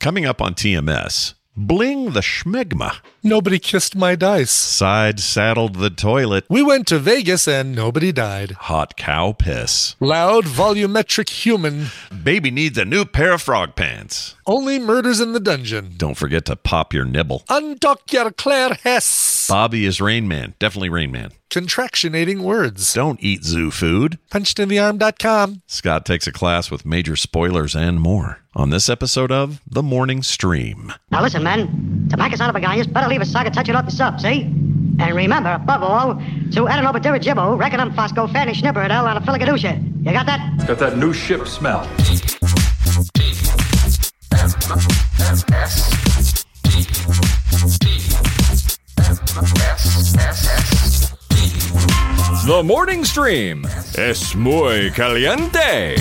Coming up on TMS, Bling the Schmegma. Nobody kissed my dice. Side saddled the toilet. We went to Vegas and nobody died. Hot cow piss. Loud, volumetric human. Baby needs a new pair of frog pants. Only murders in the dungeon. Don't forget to pop your nibble. Undock your Clare Hess. Bobby is Rain Man. Definitely Rain Man. Contractionating words. Don't eat zoo food. Punchedinthearm.com. Scott takes a class with major spoilers and more on this episode of The Morning Stream. Now listen, men. To make us out of a guy, you better leave a socket touching up the sub, see? And remember, above all, to Adenobadirajibo, Reckonum Fosco, Fanny Schnipper, and a Filigadusha. You got that? Got that new ship smell. The morning stream es muy caliente.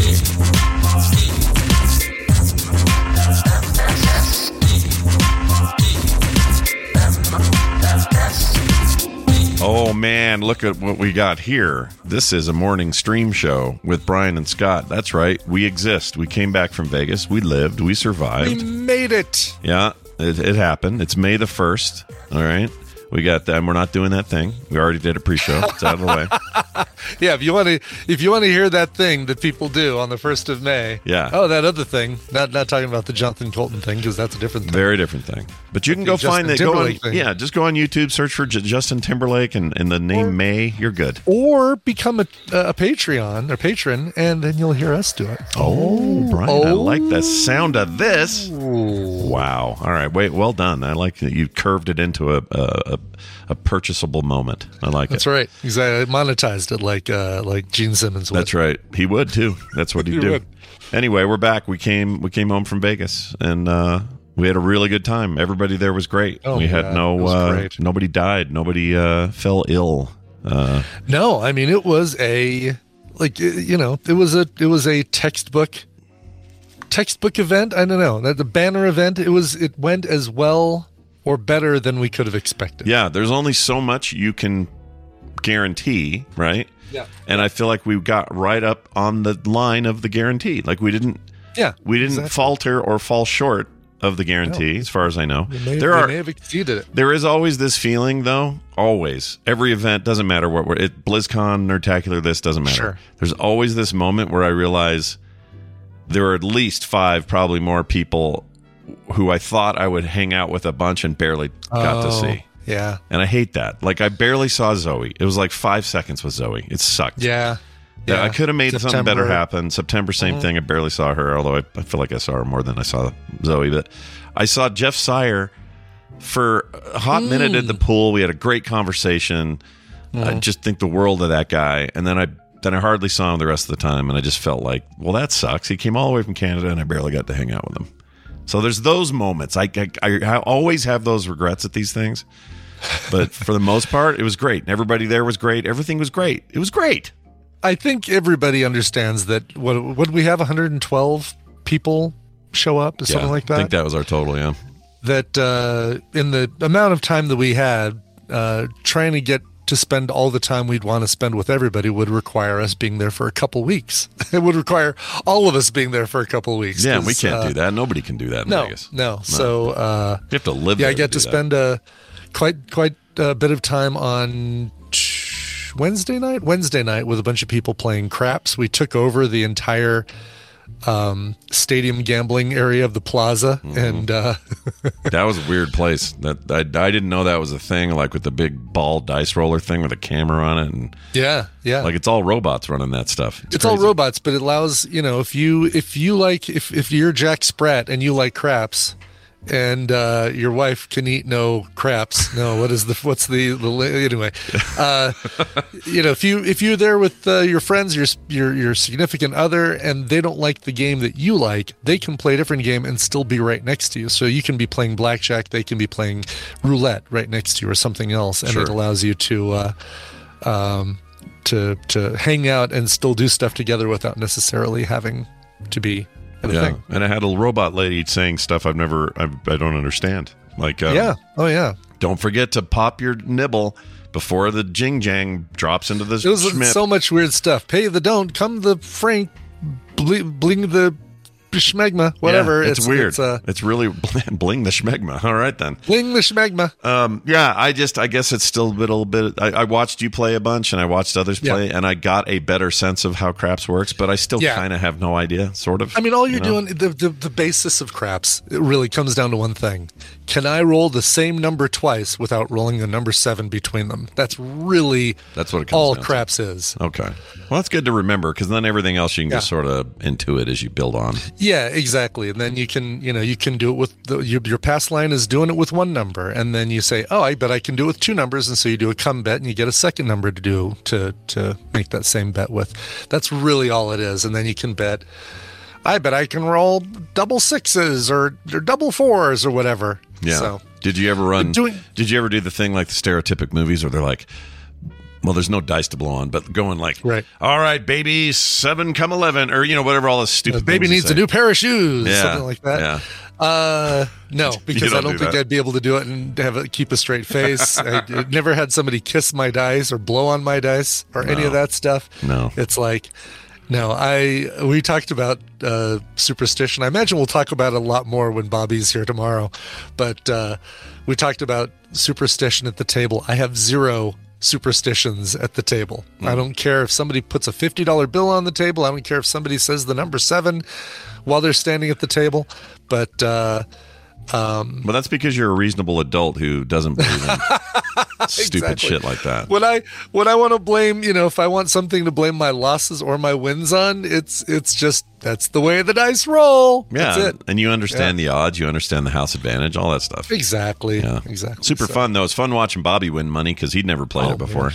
Oh man, look at what we got here. This is a morning stream show with Brian and Scott. That's right. We exist. We came back from Vegas. We lived. We survived. We made it. Yeah, it, it happened. It's May the 1st. All right. We got them. We're not doing that thing. We already did a pre show. It's out of the way. Yeah, if you want to, if you want to hear that thing that people do on the first of May. Yeah. Oh, that other thing. Not not talking about the Jonathan Coulton thing because that's a different thing. Very different thing. But you can The go find Justin that. Go on, thing. yeah, just go on YouTube, search for J- Justin Timberlake and, and the name May. You're good. Or become a, a Patreon or patron, and then you'll hear us do it. Oh, Brian, I oh. like the sound of this. Wow. All right. Wait. Well done. I like that you curved it into a a, a, a purchasable moment. I like That's it. That's right. Exactly. Monetized it like uh, like Gene Simmons. Would. That's right. He would too. That's what he'd He do. would. Anyway, we're back. We came we came home from Vegas and uh we had a really good time. Everybody there was great. Oh, we had no uh, nobody died. Nobody uh fell ill. Uh No, I mean it was a like you know it was a it was a textbook textbook event. I don't know that the banner event. It was it went as well or better than we could have expected. yeah, there's only so much you can guarantee, right? Yeah. And I feel like we got right up on the line of the guarantee. Like we didn't Yeah, we didn't exactly. falter or fall short of the guarantee as far as I know. May, there are may have exceeded it. There is always this feeling, though. Always, every event doesn't matter what we're. It, BlizzCon, Nerdtacular, this doesn't matter. Sure. There's always this moment where I realize there are at least five, probably more people who I thought I would hang out with a bunch and barely got to Oh, see. Yeah, And I hate that. Like I barely saw Zoe. It was like five seconds with Zoe. It sucked. yeah, Yeah. I could have made something better happen. September, same Mhm. thing. I barely saw her, although I, I feel like I saw her more than I saw Zoe. But I saw Jeff Sire for a hot minute at the Mm. pool. We had a great conversation. I Mhm. just think the world of that guy. And then I then I hardly saw him the rest of the time, and I just felt like, well, that sucks. He came all the way from Canada, and I barely got to hang out with him. So there's those moments. I, I, I, always have those regrets at these things. But for the most part, it was great. Everybody there was great. Everything was great. It was great. I think everybody understands that. What what we have 112 people show up, something Yeah, like that. I think that was our total, yeah. that uh, in the amount of time that we had, uh, trying to get to spend all the time we'd want to spend with everybody would require us being there for a couple weeks. it would require all of us being there for a couple weeks. Yeah, we can't uh, do that. Nobody can do that in No, Vegas. no. So uh, You have to live Yeah, I to get to, do spend a quite quite a bit of time on Wednesday night. Wednesday night with a bunch of people playing craps. We took over the entire um, stadium gambling area of the plaza, Mm-hmm. and uh, That was a weird place. That I, I didn't know that was a thing. Like with the big ball dice roller thing with a camera on it, and yeah, yeah, like it's all robots running that stuff. it's all robots, but it allows you know if you if you like if if you're Jack Spratt and you like craps. And uh, your wife can eat no craps. No, what is the what's the, the anyway? Uh, you know, if you if you're there with uh, your friends, your your your significant other, and they don't like the game that you like, they can play a different game and still be right next to you. So you can be playing blackjack, they can be playing roulette right next to you, or something else, and Sure. it allows you to. Uh, um, to to hang out and still do stuff together without necessarily having to be Yeah, thing. and I had a robot lady saying stuff I've never, I, I don't understand. Like, um, yeah. Oh yeah. don't forget to pop your nibble before the jing jang drops into the It was schmip. so much weird stuff. Pay the don't, come the frank, bling, bling the schmegma, whatever. Yeah, it's, weird. It's, uh, it's really bling the schmegma. All right then. bling the schmegma. Um, yeah, I just, I guess it's still a little bit. I, I watched you play a bunch, and I watched others Yeah. play, and I got a better sense of how craps works. But I still Yeah. kind of have no idea, sort of. I mean, all you're you know? doing, the, the, the basis of craps, it really comes down to one thing. Can I roll the same number twice without rolling a number seven between them? That's really That's what all down to. craps is. Okay. Well, that's good to remember because then everything else you can just sort of intuit as you build on. Yeah, exactly. And then you can, you know, you can do it with the, your, your pass line is doing it with one number, and then you say, oh, I bet I can do it with two numbers, and so you do a come bet, and you get a second number to do to to make that same bet with. That's really all it is, and then you can bet. I bet I can roll double sixes or, or double fours or whatever. Yeah. So did you ever run? Doing- did you ever do the thing like the stereotypic movies where they're like, well, there's no dice to blow on, but going like, Right. all right, baby, seven come eleven, or you know whatever all the stupid. the baby things they needs a new pair of shoes, Yeah, something like that. yeah. Uh, no, because don't I don't do think that. I'd be able to do it and have it keep a straight face. I never had somebody kiss my dice or blow on my dice or any of that stuff. No. it's like no. I we talked about uh, superstition. I imagine we'll talk about it a lot more when Bobby's here tomorrow. But uh, we talked about superstition at the table. I have zero superstitions at the table. I don't care if somebody puts a $50 bill on the table. I don't care if somebody says the number 7 while they're standing at the table. But uh But that's because you're a reasonable adult who doesn't believe in stupid Exactly. shit like that. when I when I want to blame, you know, if I want something to blame my losses or my wins on, it's it's just that's the way the dice roll. Yeah, That's it. and you understand the odds, you understand the house advantage, all that stuff. Exactly. Yeah, Exactly. Super So- fun though. It's fun watching Bobby win money because he'd never played Oh, it before. man.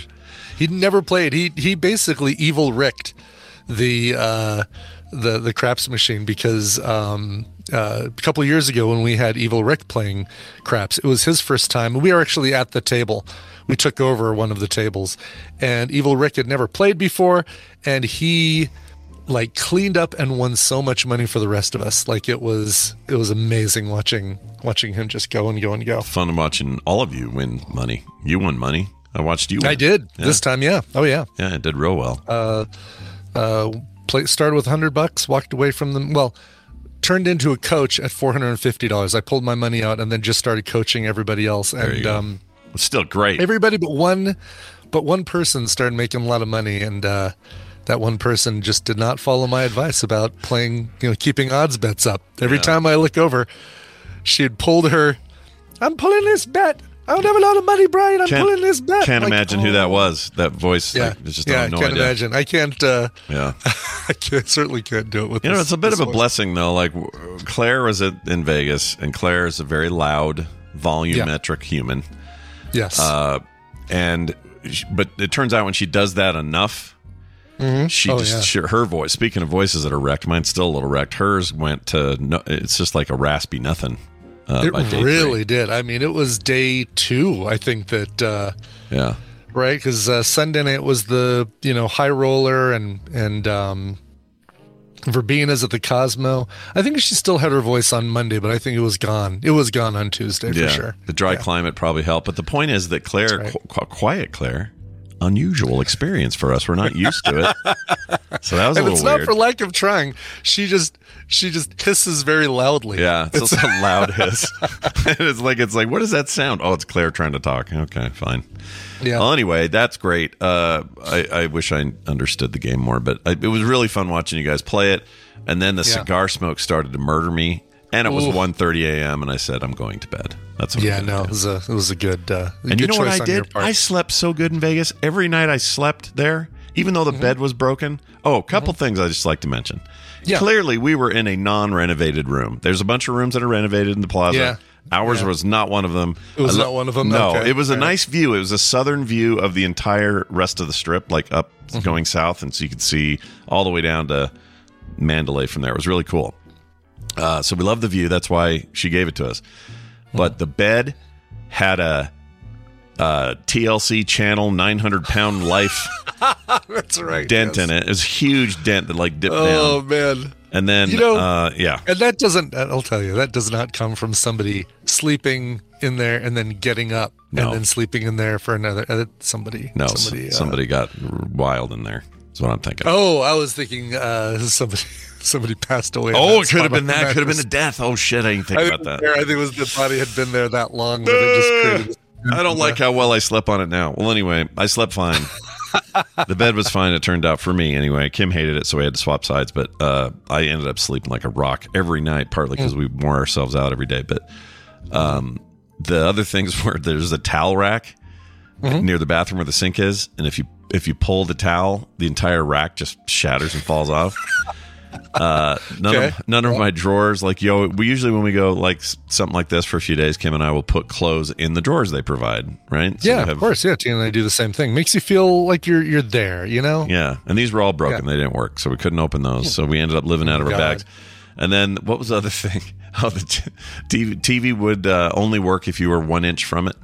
He'd never played. He he basically evil ricked the uh, the the craps machine because um, uh, a couple of years ago when we had Evil Rick playing craps, it was his first time. We were actually at the table. We took over one of the tables, and Evil Rick had never played before, and he like cleaned up and won so much money for the rest of us. Like it was it was amazing watching watching him just go and go and go. Fun watching all of you win money. You won money. I watched you. Win. I did Yeah. this time, yeah. Oh yeah. Yeah, it did real well. Uh, uh, play, started with 100 bucks, walked away from them. Well, turned into a coach at $450. I pulled my money out and then just started coaching everybody else. And um, it's still great. everybody but one, but one person started making a lot of money. And uh, that one person just did not follow my advice about playing, you know, keeping odds bets up. Every time I look over, she had pulled her, I'm pulling this bet. I don't have a lot of money, Brian. I'm pulling this bet. Can't Like, imagine who that oh. was. That voice. Yeah, Like, just yeah, I no can't idea. imagine. I can't. Uh, Yeah. I can't, certainly can't do it with. You know, it's a bit of a voice. blessing though. Like Clare was at, in Vegas, and Clare is a very loud, volumetric human. Yes. Uh, and but it turns out when she does that enough, mm-hmm. she Oh, just yeah. she, her voice. Speaking of voices that are wrecked, mine's still a little wrecked. Hers went to no, it's just like a raspy nothing. Uh, it day three. really did. I mean, it was day two. I think that uh, yeah. right because uh, Sunday night was the you know high roller and and um, Verbina's at the Cosmo. I think she still had her voice on Monday, but I think it was gone. It was gone on Tuesday for yeah, sure. the dry Yeah. climate probably helped. But the point is that Clare, right. qu- quiet Clare, unusual experience for us. We're not used to it, so that was a and little it's not weird. for lack of trying. She just she just hisses very loudly. yeah, it's, a loud hiss. it's like it's like what does that sound? Oh, it's Clare trying to talk. Okay, fine. yeah. Well, anyway, that's great. Uh, I, I wish I understood the game more, but I, it was really fun watching you guys play it. And then the Yeah. cigar smoke started to murder me, and it was Ooh. 1.30 a.m. And I said, "I'm going to bed." That's what. yeah, no, do. it was a it was a good. Uh, And good you know what I did? I slept so good in Vegas. Every night I slept there, even though the Mm-hmm. bed was broken. Oh, a couple things I just like to mention. Yeah. Clearly, we were in a non-renovated room. There's a bunch of rooms that are renovated in the plaza. Yeah. Ours Yeah. was not one of them. It was I not one of them? No, Okay. it was a right. nice view. It was a southern view of the entire rest of the strip, like up Mm-hmm. going south, and so you could see all the way down to Mandalay from there. It was really cool. Uh, so we love the view. That's why she gave it to us. But the bed had a, uh TLC channel 900 pound life That's right. dent yes. in it. It was a huge dent that like dipped Oh down. man. And then, You know- uh, yeah. And that doesn't, I'll tell you, that does not come from somebody sleeping in there and then getting up No. and then sleeping in there for another, uh, somebody. No, somebody. somebody, uh, got wild in there. That's what I'm thinking. oh, I was thinking uh, somebody somebody passed away. Oh, it could have been that. Could have been a mattress. death. Oh shit! I didn't think I about that. I think it was the body had been there that long that it just I don't like how well I slept on it now. Well, anyway, I slept fine. the bed was fine. It turned out for me anyway. Kim hated it, so we had to swap sides. But uh, I ended up sleeping like a rock every night, partly because we wore ourselves out every day. But um, the other things were there's a towel rack near the bathroom where the sink is, and if you if you pull the towel, the entire rack just shatters and falls off. Uh, none Okay. of none of my drawers, like yo, we usually when we go like something like this for a few days, Kim and I will put clothes in the drawers they provide, right? So Yeah, we of course. Yeah, Tina and I do the same thing. Makes you feel like you're you're there. You know. Yeah, and these were all broken; Yeah. they didn't work, so we couldn't open those. So we ended up living out of our God. bags. And then what was the other thing? Oh, the t- TV, TV would uh, only work if you were one inch from it.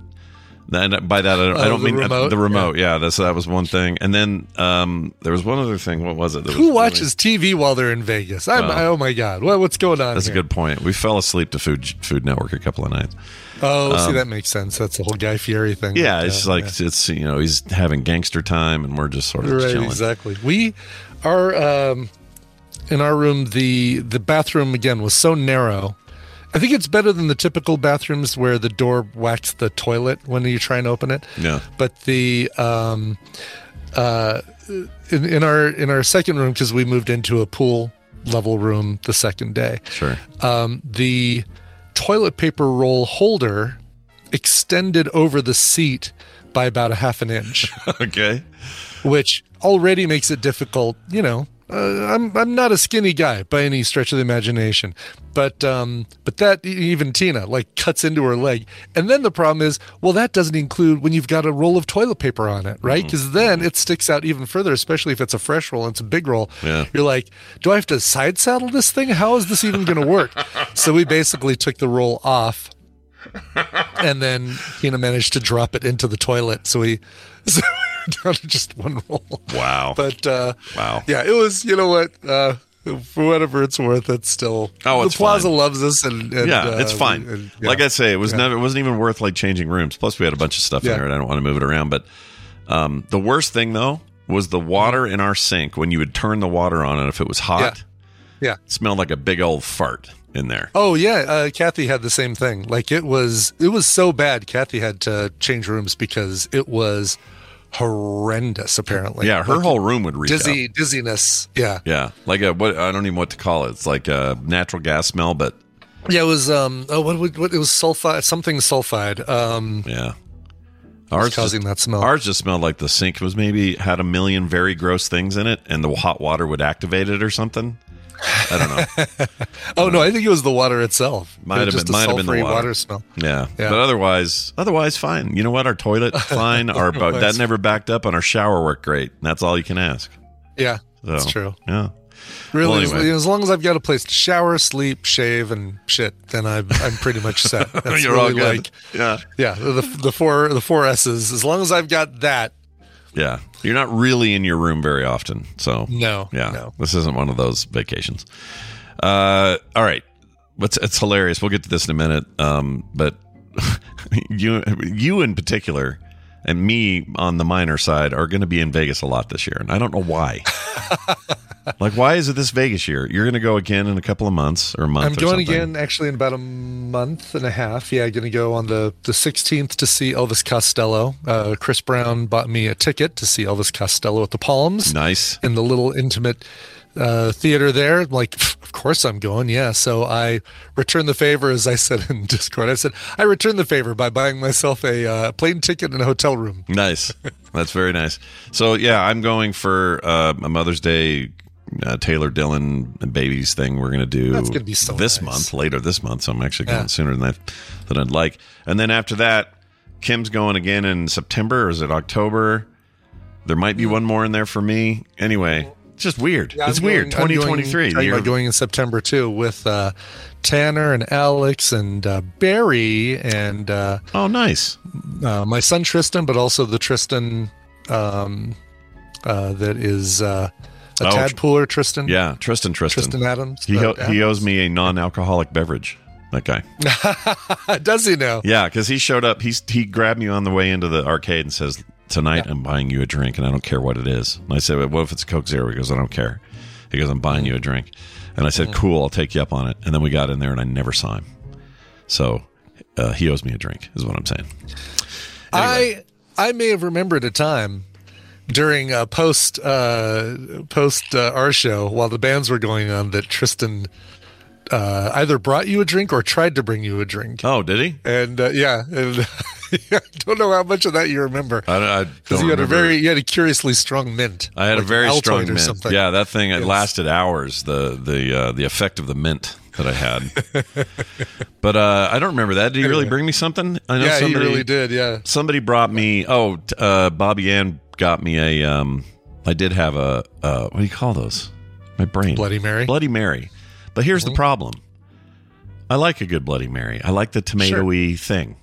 And by that, I don't, I Oh, don't the mean remote? the remote. Yeah, that's that was one thing. And then um, there was one other thing. What was it? Who was watches TV while they're in Vegas? I'm, Well, oh my god, what, what's going on? That's a good point. We fell asleep to Food Food Network a couple of nights. Oh, see, that makes sense. That's the whole Guy Fieri thing. Um, Yeah, But, it's uh, like it's you know he's having gangster time, and we're just sort of right chilling. exactly we are um in our room the the bathroom again was so narrow i think it's better than the typical bathrooms where the door whacks the toilet when you try and open it Yeah. but the um uh in, in our in our second room because we moved into a pool level room the second day Sure. um, the toilet paper roll holder extended over the seat by about a half an inch okay. which already makes it difficult. You know, uh, I'm I'm not a skinny guy by any stretch of the imagination, but um, but that even Tina like cuts into her leg, and then the problem is, well, that doesn't include when you've got a roll of toilet paper on it, right? Because then it sticks out even further, especially if it's a fresh roll and it's a big roll. Yeah. You're like, do I have to side saddle this thing? How is this even going to work? so we basically took the roll off and then Tina managed to drop it into the toilet. So we, so down to just one roll. Wow. But uh, Wow. yeah, it was. You know what? Uh, for whatever it's worth, it's still. Oh, it's the Plaza fine. loves us, and, and yeah, uh, it's fine. and- yeah. Like I say, it was Yeah. never. It wasn't even worth like changing rooms. Plus, we had a bunch of stuff Yeah. in there, and I don't want to move it around. But um, the worst thing though was the water in our sink. When you would turn the water on, and if it was hot, Yeah. smelled like a big old fart in there. Oh yeah, uh, Kathy had the same thing. Like it was, it was so bad. Kathy had to change rooms because it was horrendous. Apparently, yeah, her Like, whole room would reek dizzy, up. dizziness. Yeah, Yeah, like a what? I don't even know what to call it. It's like a natural gas smell, but yeah. It was um, oh, what, what, what it was sulfide, something sulfide. Um, yeah. Ours causing just, that smell. Ours just smelled like the sink was maybe had a million very gross things in it, and the hot water would activate it or something. I don't know. oh no, I think it was the water itself. Might It have been- might have been the sulfury water. smell. Yeah. Yeah. But otherwise, otherwise fine. You know what? Our toilet fine. Our uh, but that never backed up, and our shower worked great. That's all you can ask. Yeah, So, that's true. Yeah. Really, Well, as- anyway. as, long as I've got a place to shower, sleep, shave, and shit, then I'm I'm pretty much set. That's You're all good. like yeah. yeah, the the four the four S's. As long as I've got that, Yeah. You're not really in your room very often. So no, yeah. no. This isn't one of those vacations. Uh, all right. What's it's hilarious. We'll get to this in a minute. Um, but you you in particular and me on the minor side are going to be in Vegas a lot this year, and I don't know why. like, why is it this Vegas year? You're going to go again in a couple of months or a month. I'm going again actually in about a month and a half. Yeah, going to go on the, the 16th to see Elvis Costello. Uh, Chris Brown bought me a ticket to see Elvis Costello at the Palms. Nice. In the little intimate uh, theater there. Like, of course I'm going. Yeah. So I returned the favor, as I said in Discord. I said, I returned the favor by buying myself a uh, plane ticket and a hotel room. Nice. That's very nice. So yeah, I'm going for uh, a Mother's Day uh, Taylor Dillon and babies thing. We're going to do That's gonna be so this nice. month, later this month. So I'm actually going Yeah. sooner than I than I'd like. And then after that, Kim's going again in September or is it October? There might be one more in there for me. Anyway, it's just weird. Yeah, it's I'm weird. going- I'm going- 2023. the talking year going in September too with uh, Tanner and Alex and uh, Barry and uh, oh, nice. uh, my son Tristan, but also the Tristan um, uh, that is uh, a Oh, tadpooler Tristan. Yeah, Tristan. Tristan. Tristan Adams. He Uh, he owes me a non-alcoholic beverage. That guy. Does he now? Yeah, because he showed up. He's he grabbed me on the way into the arcade and says, "Tonight I'm buying you a drink, and I don't care what it is." And I said, well, "What if it's a Coke Zero?" He goes, "I don't care." He goes, "I'm buying you a drink," and I said, "Cool, I'll take you up on it." And then we got in there, and I never saw him. So uh, he owes me a drink, is what I'm saying. I I may have remembered a time during uh, post uh, post uh, our show while the bands were going on that Tristan uh, either brought you a drink or tried to bring you a drink. Oh, did he? And uh, yeah, and I don't know how much of that you remember. I, don't- I don't you had a very, you had a curiously strong mint. I had a very strong mint. something. Yeah, that thing it Yes. lasted hours. The the uh, the effect of the mint that I had. but uh, I don't remember that. Did he really bring me something? I know yeah, he somebody really did. Yeah, somebody brought me oh uh bobby ann got me a um i did have a uh what do you call those my brain Bloody Mary? Bloody mary but here's the problem i like a good bloody mary i like the tomatoey thing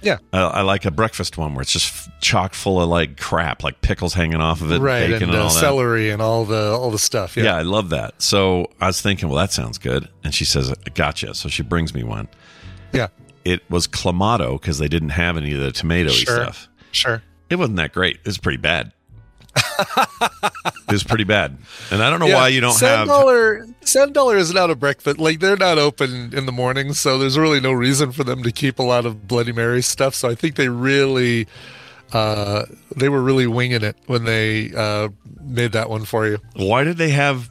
yeah, I, I like a breakfast one where it's just chock full of like crap like pickles hanging off of it right, bacon and, and, uh, celery and all the all the stuff. yeah. Yeah, I love that. So I was thinking, well, that sounds good. And she says, gotcha. So she brings me one. yeah, It was clamato because they didn't have any of the tomatoey Sure. stuff. sure. It wasn't that great. It was pretty bad. it was pretty bad. And I don't know Yeah, why you don't Sand have. Dollar. Sand Dollar is not a breakfast. Like they're not open in the morning, so there's really no reason for them to keep a lot of Bloody Mary stuff. So I think they really, uh, they were really winging it when they uh, made that one for you. Why did they have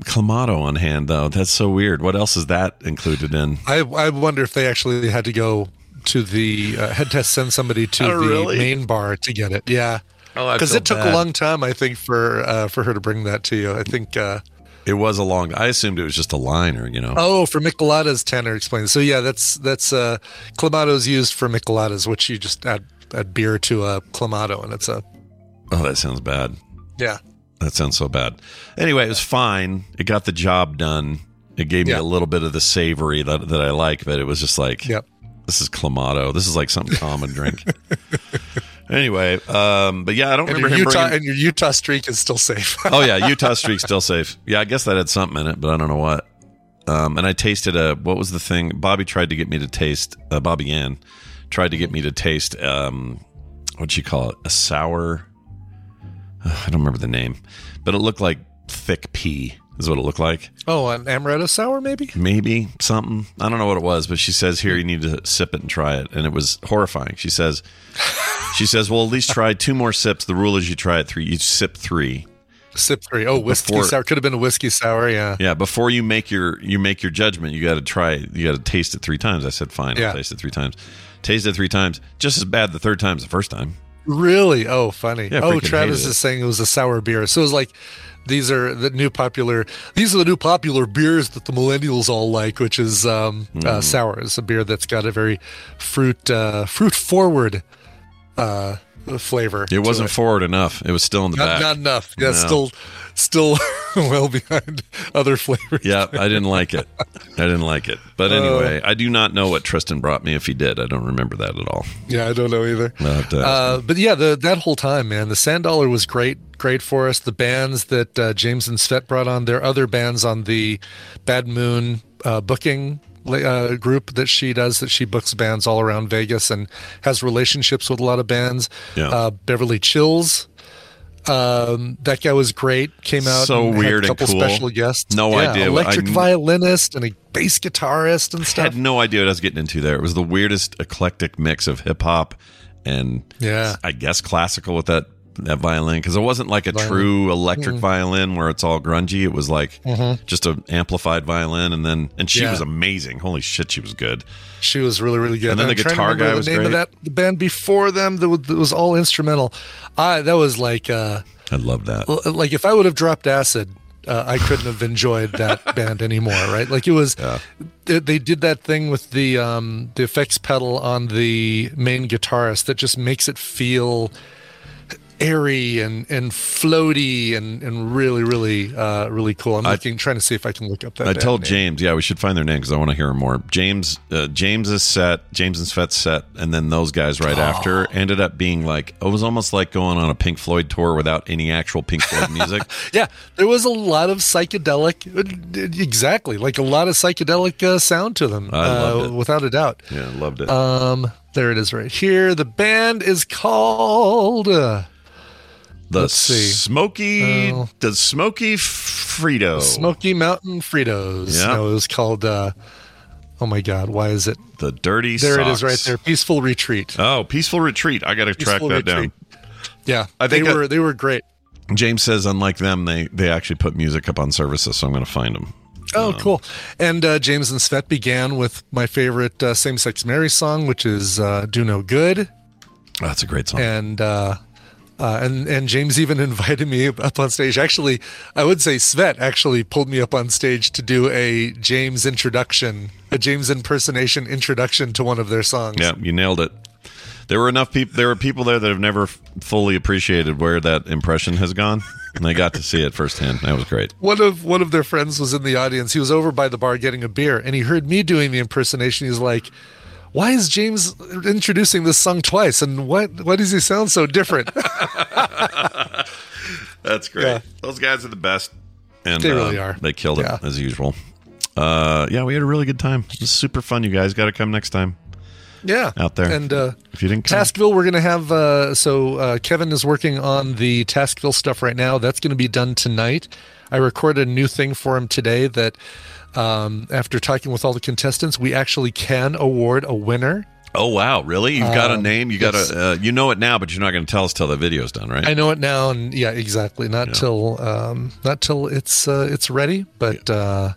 clamato on hand though? That's so weird. What else is that included in? I I wonder if they actually had to go to the uh, had to send somebody to Oh, the really? main bar to get it. Yeah. Oh, because it took bad. a long time, I think, for uh, for her to bring that to you. I think. Uh, It was a long. I assumed it was just a liner. You know. Oh, for micheladas, Tanner explained. So yeah, that's that's uh, clamatos used for micheladas, which you just add add beer to a clamato, and it's a Oh, that sounds bad. yeah. That sounds so bad. Anyway, it was fine. It got the job done. It gave me a little bit of the savory that that I like, but it was just like, Yep. this is clamato. This is like something common drink. anyway, um, but yeah, I don't And remember him Utah bringing. and your Utah streak is still safe. oh yeah, Utah streak still safe. Yeah, I guess that had something in it, but I don't know what. Um, and I tasted a what was the thing? Bobby tried to get me to taste. Uh, Bobby Ann tried to get me to taste. Um, what'd she call it? A sour. I don't remember the name, but it looked like thick pea. Is what it looked like. oh, an amaretto sour, maybe. Maybe something. I don't know what it was, but she says here you need to sip it and try it, and it was horrifying. She says, she says, well, at least try two more sips. The rule is you try it three. You sip three. Sip three. Oh, whiskey Before- sour could have been a whiskey sour. Yeah. Yeah, before you make your you make your judgment, you got to try. You got to taste it three times. I said, fine, Yeah. I'll taste it three times. Taste it three times, just as bad the third time as the first time. Really? Oh, funny. Yeah, oh, Travis is saying it was a sour beer. So it was like these are the new popular. These are the new popular beers that the millennials all like, which is um, Mm. uh, sour. It's a beer that's got a very fruit uh, fruit forward uh, flavor. It wasn't forward enough. It was still in the not, back. not enough. Yeah, No. still still well behind other flavors. yeah, I didn't like it. I didn't like it. But anyway, I do not know what Tristan brought me. If he did, I don't remember that at all. Yeah, I don't know either. I'll have to ask Uh, but yeah, the, that whole time, man, the Sand Dollar was great, great for us. The bands that uh, James and Svet brought on, their other bands on the Bad Moon uh, booking uh, group that she does that she books bands all around Vegas and has relationships with a lot of bands. Yeah. Uh, Beverly Chills. Um, that guy was great. Came out So and weird a and couple cool. special guests. No Yeah, idea. Electric I- violinist and a bass guitarist and stuff. I had no idea what I was getting into there. It was the weirdest eclectic mix of hip hop and Yeah. I guess classical with that that violin because it wasn't like a Violin. true electric violin where it's all grungy. It was like Mhm. just an amplified violin, and then and she Yeah. was amazing. Holy shit, she was good. She was really, really good. And then I'm the guitar guy the was name great. of that the band before them that was, that was all instrumental. I that was like uh, I love that. like if I would have dropped acid, uh, I couldn't have enjoyed that band anymore. Right? Like it was. They, they did that thing with the um, the effects pedal on the main guitarist that just makes it feel airy and and floaty and and really really uh really cool i'm I- looking trying to see if i can look up that I told name. James, yeah, we should find their name because I want to hear more. James, uh, James's set, James and Svet's set, and then those guys right after ended up being like it was almost like going on a Pink Floyd tour without any actual Pink Floyd music. Yeah, there was a lot of psychedelic, exactly, like a lot of psychedelic uh, sound to them, I loved uh, it. without a doubt. yeah, loved it. Um, there it is, right here. The band is called. Uh, the let's see. Smoky, Oh. the Smoky Frito, Smoky Mountain Fritos. Yeah. No, it was called. Uh, oh my God, why is it? the Dirty. There it is, right there. Peaceful Retreat. Oh, Peaceful Retreat. I got to track that down. Yeah, I think they I- were they were great. James says, unlike them, they they actually put music up on services, so I'm going to find them. Oh, cool. And uh, James and Svet began with my favorite uh, same sex Mary song, which is uh, Do No Good. Oh, that's a great song. and uh, and and James even invited me up on stage. Actually, I would say Svet actually pulled me up on stage to do a James introduction, a James impersonation introduction to one of their songs. Yeah, you nailed it. There were enough people. There were people there that have never f- fully appreciated where that impression has gone, and they got to see it firsthand. That was great. One of one of their friends was in the audience. He was over by the bar getting a beer, and he heard me doing the impersonation. He's like. Why is James introducing this song twice? And what why does he sound so different? That's great. Yeah. Those guys are the best, and They really uh, are. They killed it Yeah. as usual. Uh, yeah, we had a really good time. It was super fun. You guys got to come next time yeah, out there. And uh, if you didn't come, Taskville, we're going to have. Uh, so uh, Kevin is working on the Taskville stuff right now. That's going to be done tonight. I recorded a new thing for him today that, um, after talking with all the contestants, we actually can award a winner. oh wow, really? You've got a Um, name. You got a. Uh, you know it now, but you're not going to tell us till the video's done, right? I know it now, and yeah, exactly. Not till um, not till it's uh, it's ready, but uh,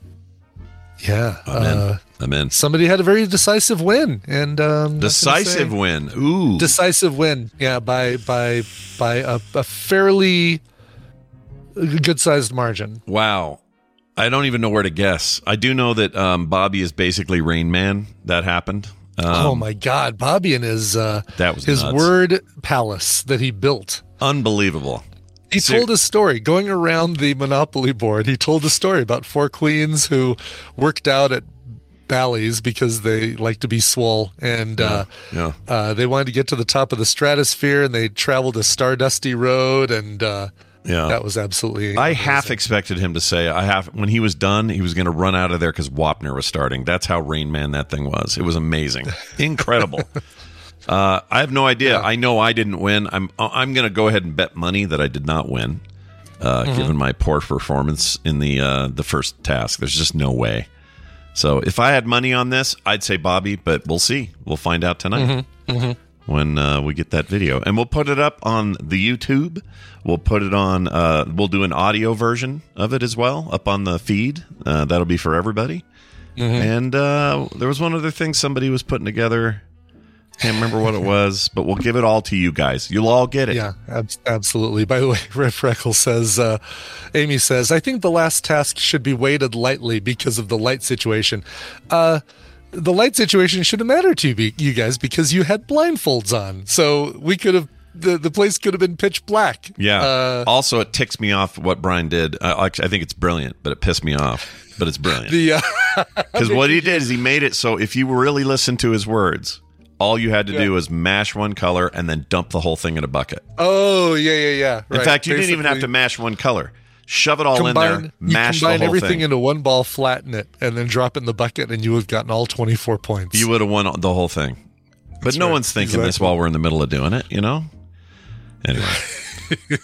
yeah, I'm in. uh, I'm in. somebody had a very decisive win, and um, Decisive win. Ooh. decisive win yeah by by by a, a fairly good sized margin Wow. I don't even know where to guess. I do know that um, Bobby is basically Rain Man. That happened. Um, oh my god bobby and his uh That was his nuts. word palace that he built Unbelievable. he told a story going around the monopoly board he told a story about four queens who worked out at Bally's because they like to be swole and uh Yeah. uh, they wanted to get to the top of the stratosphere and they traveled a stardusty road and uh, Yeah. that was absolutely I half expected him to say I have when he was done he was going to run out of there because Wapner was starting. That's how Rain Man that thing was. It was amazing, incredible. uh, I have no idea. I know I didn't win. I'm I'm going to go ahead and bet money that I did not win, uh, given my poor performance in the uh, the first task. There's just no way. So if I had money on this, I'd say Bobby, but we'll see. We'll find out tonight when uh, we get that video, and we'll put it up on the YouTube. We'll put it on. Uh, we'll do an audio version of it as well up on the feed. Uh, that'll be for everybody. And uh, there was one other thing somebody was putting together. Can't remember what it was, but we'll give it all to you guys. You'll all get it. Yeah, ab- absolutely. By the way, Red Freckle says, uh, Amy says, I think the last task should be weighted lightly because of the light situation. Uh, the light situation shouldn't matter to you, you guys because you had blindfolds on. So we could have, the, the place could have been pitch black. Yeah. Uh, also, it ticks me off what Brian did. Uh, actually, I think it's brilliant, but it pissed me off. But it's brilliant. the, uh, Because what he did is he made it so if you really listen to his words, all you had to do was mash one color and then dump the whole thing in a bucket. oh, yeah, yeah, yeah. In fact, you didn't even have to mash one color. Shove it all in there, you mash the combine whole everything thing. into one ball, flatten it, and then drop it in the bucket, and you would have gotten all 24 points. you would have won the whole thing. But That's no right. one's thinking this while we're in the middle of doing it, you know? Anyway.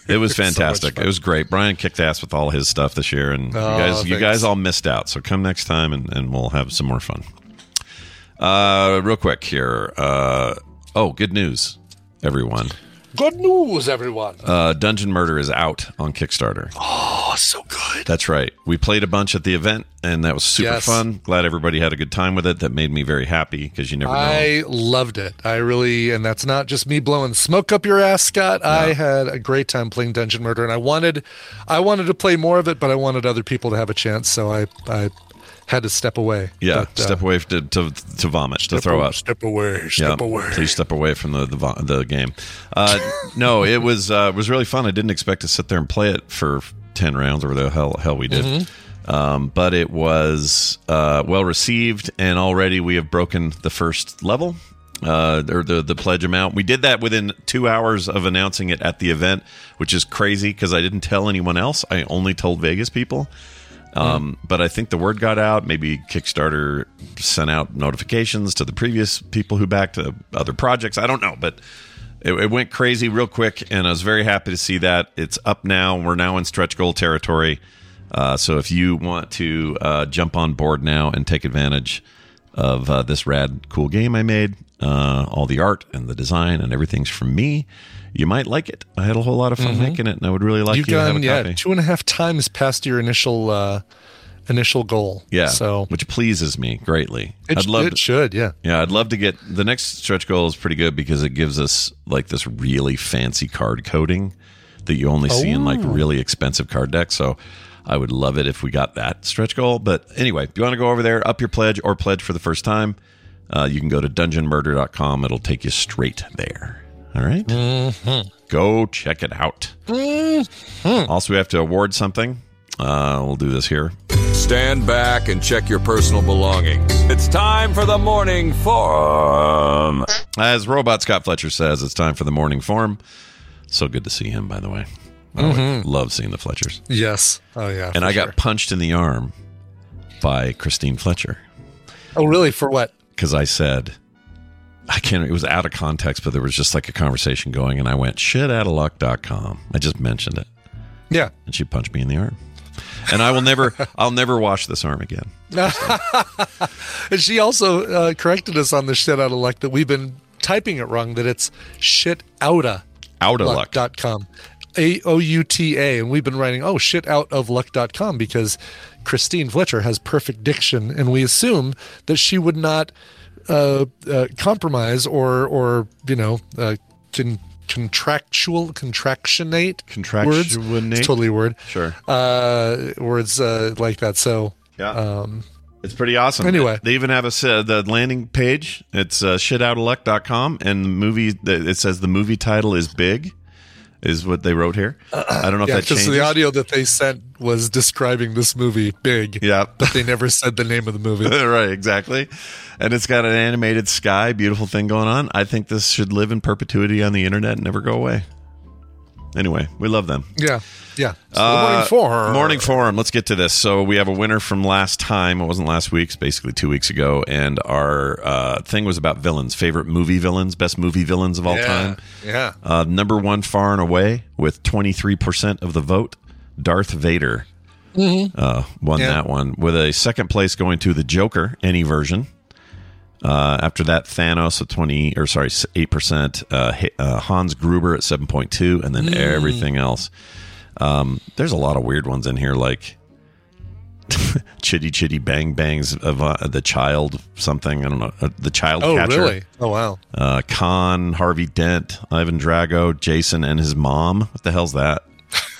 It was fantastic. fun. it was great. Brian kicked ass with all his stuff this year, and you Oh, guys, you guys all missed out. So come next time, and, and we'll have some more fun. Uh, real quick here. Uh, oh, good news, everyone. Good news, everyone. Uh, Dungeon Murder is out on Kickstarter. oh, so good. That's right. We played a bunch at the event, and that was super Yes. fun. Glad everybody had a good time with it. That made me very happy because you never know. I loved it. I really, and that's not just me blowing smoke up your ass, Scott. I had a great time playing Dungeon Murder, and I wanted, I wanted to play more of it, but I wanted other people to have a chance, so I, I had to step away. yeah, But, uh, step away to, to to vomit, to throw away, up. Step away. Step yeah, away. please step away from the the, the game. Uh, no, it was uh, was really fun. I didn't expect to sit there and play it for ten rounds or the hell hell we did. Mm-hmm. Um, but it was uh, well received, and already we have broken the first level. Uh, or the the pledge amount. We did that within two hours of announcing it at the event, which is crazy because I didn't tell anyone else. I only told Vegas people. Um, But I think the word got out. Maybe Kickstarter sent out notifications to the previous people who backed uh, other projects. I don't know, but it, it went crazy real quick, and I was very happy to see that it's up now. We're now in stretch goal territory. Uh, so if you want to uh, jump on board now and take advantage of uh, this rad, cool game I made, uh, all the art and the design and everything's from me, you might like it. I had a whole lot of fun making it, and I would really like You've you to have a yeah, copy. two and a half times past your initial, uh, initial goal. Yeah, So which pleases me greatly. it, I'd love it to, should, yeah. yeah, I'd love to get the next stretch goal is pretty good because it gives us like this really fancy card coding that you only see in like really expensive card decks. So I would love it if we got that stretch goal. But anyway, if you want to go over there, up your pledge or pledge for the first time, uh, you can go to dungeonmurder.com. It'll take you straight there. All right? Mm-hmm. Go check it out. Mm-hmm. Also, we have to award something. Uh, we'll do this here. Stand back and check your personal belongings. It's time for the morning forum. As Robot Scott Fletcher says, it's time for the morning forum. So good to see him, by the way. I always mm-hmm. love seeing the Fletchers. Yes. Oh, yeah. And I sure. got punched in the arm by Christine Fletcher Oh, really? For what? because I said, I can't, it was out of context, but there was just like a conversation going, and I went, shitoutaluck.com. I just mentioned it, Yeah. and she punched me in the arm. And I will never, I'll never wash this arm again. And she also uh, corrected us on the shit out of luck that we've been typing it wrong, that it's shit outa Out of luck. luck.com. A O U T A. And we've been writing, oh, shit out of luck.com because Christine Fletcher has perfect diction. And we assume that she would not uh, uh, compromise or, or you know, uh, con- contractual, contractionate words. It's totally a word. Sure. Uh, words uh, like that. So, Yeah. um, It's pretty awesome. Anyway. they even have a uh, the landing page. It's uh, shitoutaluck.com, and the movie it says the movie title is big, is what they wrote here. I don't know if yeah, that because changes. the audio that they sent was describing this movie big. Yeah. But they never said the name of the movie. right, exactly. And it's got an animated sky, beautiful thing going on. I think this should live in perpetuity on the internet and never go away. Anyway, we love them. Yeah. Yeah. So the Uh, morning forum. Morning forum. Let's get to this. So we have a winner from last time. It wasn't last week. It's basically two weeks ago. And our uh, thing was about villains, favorite movie villains, best movie villains of all Yeah. time. Yeah. Uh, number one, far and away, with twenty three percent of the vote, Darth Vader uh, won Yeah. that one. With a second place going to the Joker, any version. Uh, after that, Thanos at twenty or sorry, eight percent. Uh, uh, Hans Gruber at seven point two, and then everything else. Um, there's a lot of weird ones in here, like Chitty Chitty Bang Bangs of uh, the child something. I don't know uh, the child Oh, catcher. really? Oh, wow. Uh, Khan, Harvey Dent, Ivan Drago, Jason and his mom. What the hell's that?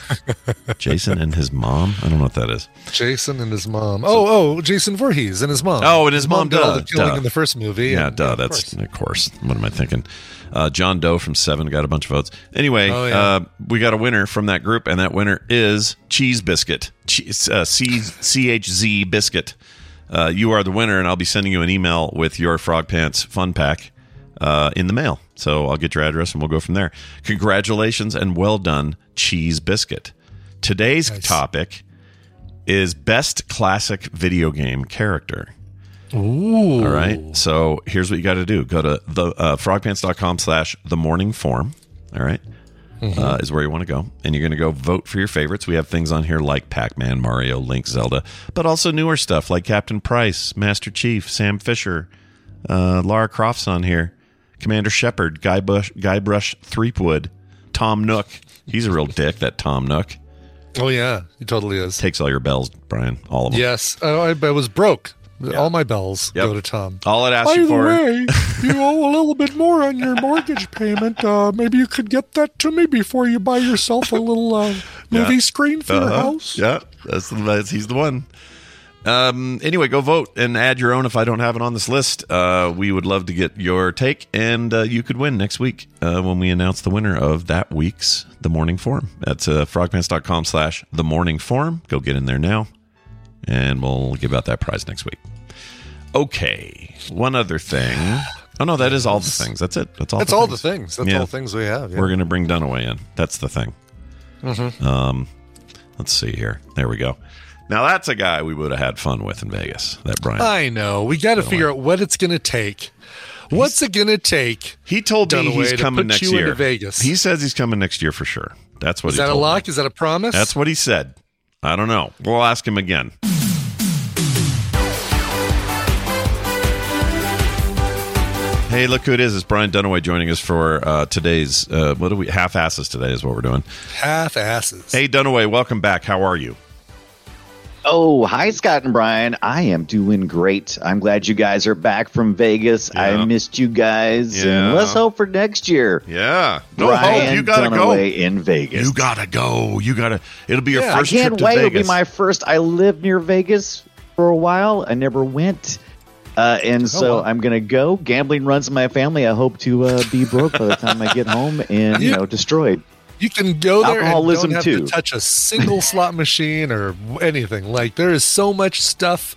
Jason and his mom? I don't know what that is. Jason and his mom. Oh, oh, Jason Voorhees and his mom. Oh, and his mom, did all duh, the killing duh. in the first movie. Yeah, and- duh. of That's course. of course. What am I thinking? Uh, John Doe from Seven got a bunch of votes. Anyway, Oh, yeah. uh, we got a winner from that group, and that winner is Cheese Biscuit. Cheese, uh, C C H Z Biscuit. Uh, you are the winner, and I'll be sending you an email with your Frog Pants fun pack uh, in the mail. So I'll get your address, and we'll go from there. Congratulations and well done, Cheese Biscuit. Today's Nice. topic is best classic video game character. Ooh. All right. So here's what you got to do. Go to the uh, frogpants.com slash the morning form. All right. Uh, is where you want to go. And you're going to go vote for your favorites. We have things on here like Pac Man, Mario, Link, Zelda, but also newer stuff like Captain Price, Master Chief, Sam Fisher, uh, Lara Croft's on here, Commander Shepard, Guy Bush, Guybrush Threepwood, Tom Nook. He's a real dick, that Tom Nook. Oh yeah, he totally is. Takes all your bells, Brian. All of them. Yes, I, I was broke. All my bells Yep. go to Tom. All it asks By you the for. way, you owe a little bit more on your mortgage payment. Uh, maybe you could get that to me before you buy yourself a little uh, movie Yeah. screen for your Uh-huh. house. Yeah, that's, the, that's he's the one. Um, anyway, go vote and add your own if I don't have it on this list. Uh, we would love to get your take, and uh, you could win next week uh, when we announce the winner of that week's The Morning Forum. That's uh, frogpants.com slash The Morning Forum. Go get in there now, and we'll give out that prize next week. Okay, one other thing. Oh, no, that is all the things. That's it. That's all That's the all things. the things. That's Yeah. all the things we have. Yeah. We're going to bring Dunaway in. That's the thing. Um, let's see here. There we go. Now that's a guy we would have had fun with in Vegas. That Brian. I know. We got to figure out what it's going to take. What's it going to take? he told me he's coming next year. Vegas. He says he's coming next year for sure. That's what Is he said. Is that a told me. lock? Is that a promise? That's what he said. I don't know. We'll ask him again. Hey, look who it is. It's Brian Dunaway joining us for uh, today's, uh, what do we, half asses today is what we're doing. half asses. Hey, Dunaway, welcome back. How are you? Oh, hi, Scott and Brian. I am doing great. I'm glad you guys are back from Vegas. Yeah. I missed you guys. Yeah. And let's hope for next year. Yeah. No Brian hope. You gotta Dunaway go. in Vegas. You gotta go. You gotta. It'll be your Yeah, I first trip can't wait. It'll be my first. I lived near Vegas for a while. I never went. Uh, and so wow. I'm going to go. Gambling runs in my family. I hope to uh, be broke by the time I get home and, You- know, destroyed. You can go there and Alcoholism, don't have too. to touch a single slot machine or anything. Like there is so much stuff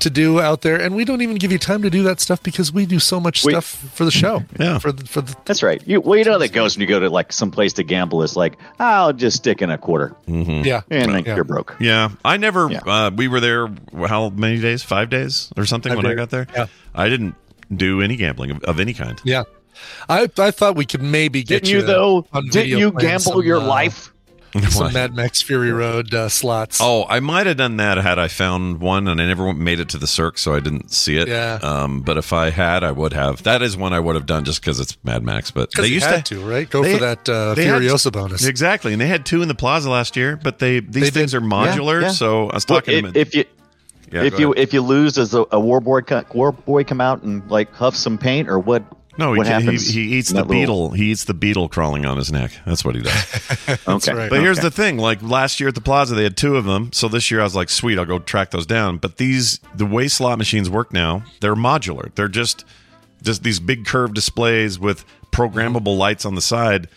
to do out there, and we don't even give you time to do that stuff because we do so much We- stuff for the show. Yeah. for the, for the That's right. You, well, you know how that goes when you go to like some place to gamble. It's like, I'll just stick in a quarter yeah. and then Yeah. you're broke. Yeah, I never. Yeah. Uh, we were there. How many days? Five days or something Five when I got there. Yeah. I didn't do any gambling of, of any kind. Yeah. I I thought we could maybe get Didn't you, to, though? Didn't you gamble some, your uh, life? Some Mad Max Fury Road uh, slots. Oh, I might have done that had I found one, and I never made it to the Cirque, so I didn't see it. Yeah. Um, but if I had, I would have. That is one I would have done just because it's Mad Max. But they used had to. to, right? Go they- for that uh, they had- Furiosa bonus. Exactly, and they had two in the Plaza last year. But they these They things did. are modular, yeah. so I was talking if, to him. if you Yeah, if you ahead. if you lose, does a, a war boy co- war boy come out and like huff some paint or what? No, he, he, he eats the that little- beetle. He eats the beetle crawling on his neck. That's what he does. Okay, right. But here's Okay. the thing: like last year at the Plaza, they had two of them. So this year, I was like, "Sweet, I'll go track those down." But these, the way slot machines work now, they're modular. They're just, just these big curved displays with programmable lights on the side,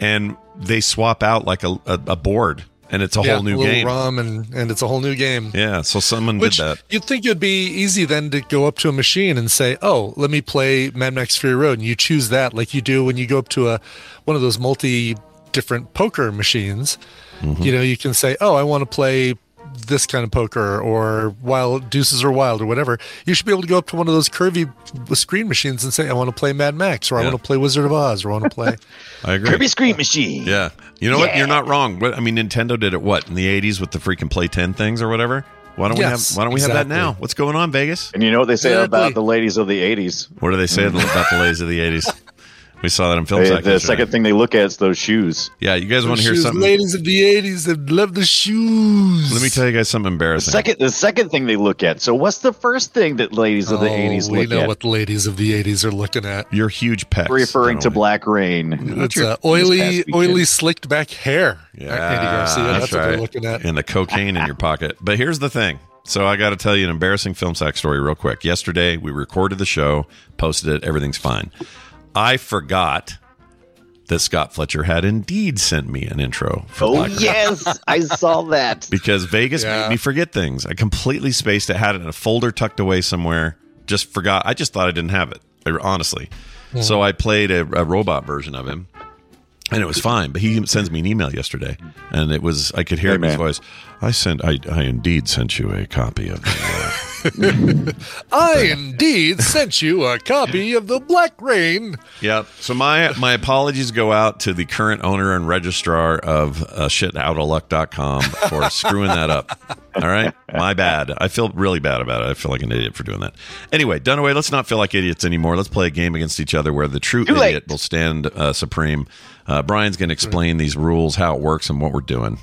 and they swap out like a, a, a board, and it's a yeah, whole new little game. ROM and and it's a whole new game. Yeah, so someone Which did that. you'd think it'd be easy then to go up to a machine and say, "Oh, let me play Mad Max Fury Road," and you choose that, like you do when you go up to a one of those multi different poker machines. Mm-hmm. You know, you can say, "Oh, I want to play this kind of poker or wild deuces or wild or whatever." You should be able to go up to one of those curvy screen machines and say, "I want to play Mad Max," or "I Yeah. want to play Wizard of Oz," or "I want to play." I agree. Kirby Screen Machine. Yeah, you know what? You're not wrong. What I mean, Nintendo did it what in the '80s with the freaking Play 10 things or whatever. Why don't Yes, we have Why don't we have that now? What's going on, Vegas? And you know what they say Exactly. about the ladies of the '80s? What do they say about the ladies of the '80s? We saw that in film. They, Sack the yesterday. second thing they look at is those shoes. Yeah, you guys want to hear Shoes, something? Ladies of the '80s that love the shoes. Let me tell you guys something The embarrassing. second, the second thing they look at. So, what's the first thing that ladies of the Oh, '80s we look know at? what the ladies of the '80s are looking at. Your huge pecs. Referring to Black Rain. It's Your- uh, oily, past oily, slicked back hair. Yeah, Andy Garcia. That's, what right. they're looking at. And the cocaine in your pocket. But here's the thing. So I got to tell you an embarrassing film sack story real quick. Yesterday we recorded the show, posted it, everything's fine. I forgot that Scott Fletcher had indeed sent me an intro for Oh Black yes, I saw that. because Vegas Yeah. made me forget things. I completely spaced it, had it in a folder tucked away somewhere. Just forgot. I just thought I didn't have it, I- honestly. Mm-hmm. So I played a, a robot version of him, and it was fine. But he sends me an email yesterday, and it was I could hear Hey, in his voice. I sent. I, I indeed sent you a copy of the. Uh, I indeed sent you a copy of the Black Rain. Yep. So my my apologies go out to the current owner and registrar of uh, shitoutofluck.com for screwing that up. All right, my bad. I feel really bad about it. I feel like an idiot for doing that. Anyway, Dunaway, let's not feel like idiots anymore. Let's play a game against each other where the true Too late. idiot will stand uh, supreme. Uh, Brian's going to explain these rules, how it works, and what we're doing.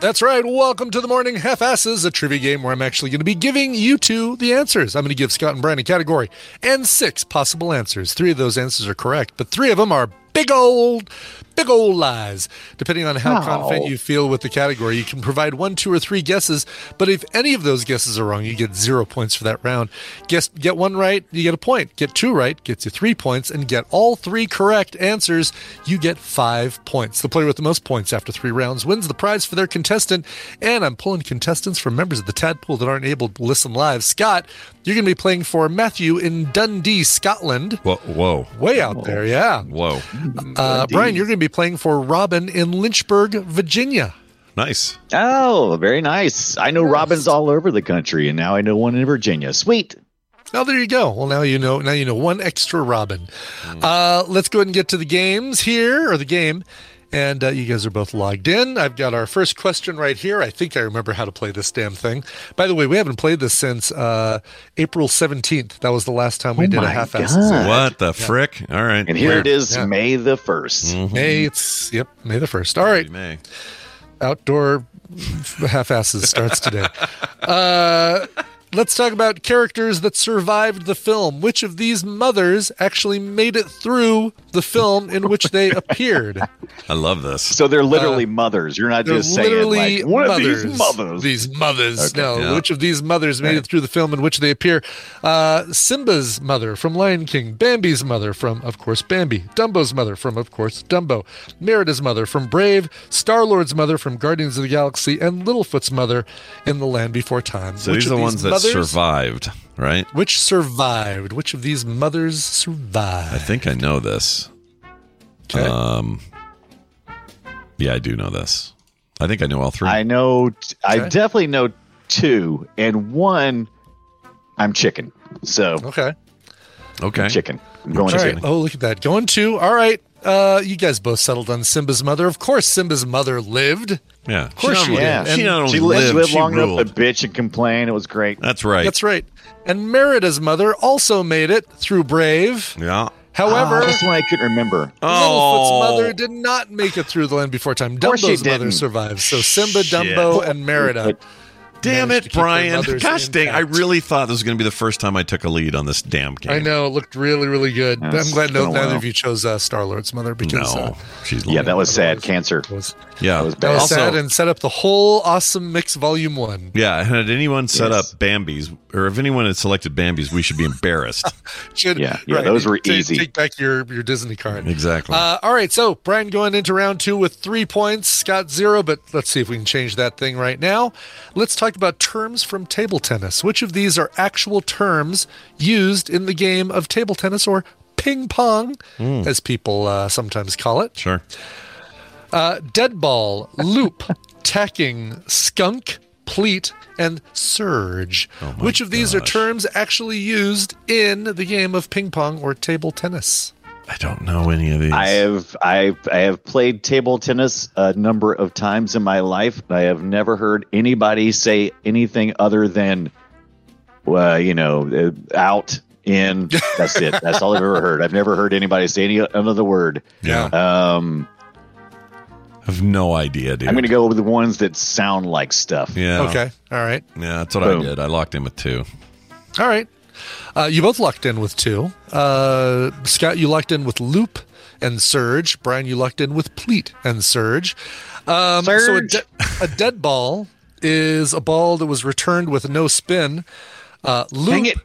That's right. Welcome to the Morning Half Asses, a trivia game where I'm actually going to be giving you two the answers. I'm going to give Scott and Brian a category and six possible answers. Three of those answers are correct, but three of them are big old, big old lies. Depending on how Ow. confident you feel with the category, you can provide one, two, or three guesses. But if any of those guesses are wrong, you get zero points for that round. Guess get one right, you get a point. Get two right, gets you three points, and get all three correct answers, you get five points. The player with the most points after three rounds wins the prize for their contestant. And I'm pulling contestants from members of the Tadpool that aren't able to listen live. Scott, you're going to be playing for Matthew in Dundee, Scotland. Whoa, whoa, Way out there, yeah. whoa! Uh, Brian, you're going to be playing for Robin in Lynchburg, Virginia. Nice. Oh, very nice. I know Robins all over the country, and now I know one in Virginia. Sweet. Oh, there you go. Well, now you know. Now you know one extra Robin. Uh, let's go ahead and get to the games here, or the game. And uh, you guys are both logged in. I've got our first question right here. I think I remember how to play this damn thing. By the way, we haven't played this since uh, April 17th. That was the last time we Oh did a half-ass. What the frick? All right. And here it is, Yeah. May the 1st. May it's yep May the first. All right, May. outdoor half-asses starts today. Uh, let's talk about characters that survived the film. Which of these mothers actually made it through the film in which they appeared? I love this. So they're literally mothers. You're not Uh, They're just saying literally like one mothers. of these mothers. These mothers. no, yeah. which of these mothers made it through the film in which they appear? Uh, Simba's mother from Lion King, Bambi's mother from, of course, Bambi, Dumbo's mother from, of course, Dumbo, Merida's mother from Brave, Star Lord's mother from Guardians of the Galaxy, and Littlefoot's mother in The Land Before Time. So Which these are the ones that mothers- survived, right? Which survived? Which of these mothers survived? I think I know this. Okay. Um, yeah, I do know this. I think I know all three. I know, I Okay. definitely know two, and one, I'm chicken. So okay. okay. chicken. I'm going All chicken. Oh, look at that. Going to. All right. Uh, you guys both settled on Simba's mother. Of course, Simba's mother lived. Yeah, of course she Yeah, did. She not only she lived, lived, lived she long ruled. enough to bitch and complain. It was great. That's right. That's right. And Merida's mother also made it through Brave. Yeah. However, Ah, that's the one I couldn't remember. Littlefoot's Oh. mother did not make it through the land before time. course she Dumbo's mother didn't. survived. So Simba, Shit. Dumbo, and Merida. Damn it, Brian. Gosh dang, I really thought this was going to be the first time I took a lead on this damn game. I know it looked really, really good. Yeah, I'm glad no, been neither while. of you chose uh, Star Lord's mother because No. uh, She's Yeah, that was sad. Cancer. was yeah. that was that was also, sad and set up the whole awesome mix volume one. yeah, and had anyone set Yes. up Bambi's, or if anyone had selected Bambi's, we should be embarrassed. Should- Yeah, yeah, those were take, easy. Take back your your Disney card. exactly. Uh, all right, so Brian going into round two with three points, Scott zero, but let's see if we can change that thing right now. Let's talk about terms from table tennis. Which of these are actual terms used in the game of table tennis or ping pong, as people uh, sometimes call it? sure. Uh, dead ball, loop, tacking, skunk, pleat, and surge. Oh Which of these are terms actually used in the game of ping pong or table tennis? I don't know any of these. I have I I have played table tennis a number of times in my life. I have never heard anybody say anything other than, well, you know, uh, out in. That's it. That's all I've ever heard. I've never heard anybody say any another word. yeah. Um, I have no idea, dude. I'm going to go with the ones that sound like stuff. Yeah. Okay, all right. Yeah, that's what Boom. I did. I locked in with two. All right. Uh, you both locked in with two. Uh, Scott, you locked in with loop and surge. Brian, you locked in with pleat and surge. Um, so a, de- a dead ball is a ball that was returned with no spin. Uh, loop Dang it.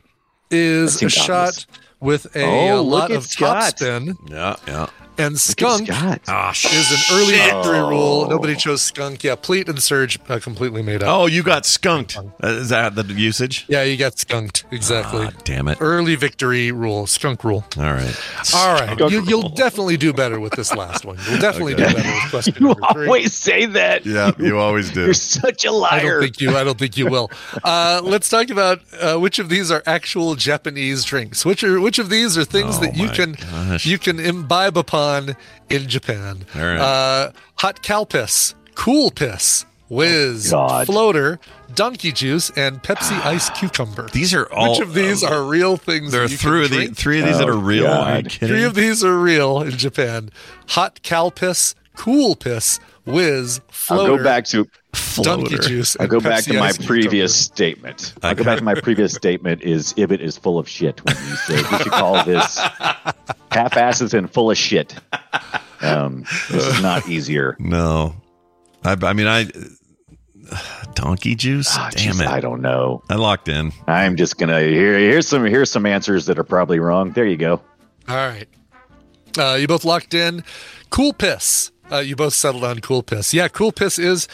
is a seemed shot obvious. with a, Oh, a look lot at of top spin. Yeah, yeah. And skunk Scott. Ah, is an early shit. victory rule. Nobody chose skunk. Yeah, pleat and surge uh, completely made up. Oh, you got skunked. Uh, is that the usage? Yeah, you got skunked. Exactly. Ah, damn it. Early victory rule, skunk rule. All right. All right, you, you'll definitely do better with this last one. You'll definitely do better with question You number three. always say that. Yeah, you always do. You're such a liar. I don't think you. I don't think you will. Uh, let's talk about uh, which of these are actual Japanese drinks. Which are which of these are things Oh that you can gosh. you can imbibe upon in Japan? All right. Uh, hot cow piss, cool piss, whiz, God. floater, donkey juice, and Pepsi ice cucumber. These are all. which of these are real things? There are that you can three of, the, three of these that Oh, are real. Are you kidding? Three of these are real in Japan. Hot cow piss, cool piss, whiz, I'll go back to donkey Floater. juice. I'll go back to my previous statement. I I'll go back to my previous statement is Ibbett is full of shit when you say we should call this half asses and full of shit. Um, this is not easier. No. I, I mean, I. Donkey juice? Ah, Damn jeez, it. I don't know. I locked in. I'm just gonna here. Here's some here's some answers that are probably wrong. There you go. All right. Uh, you both locked in. Cool piss. Uh, you both settled on cool piss. Yeah, cool piss is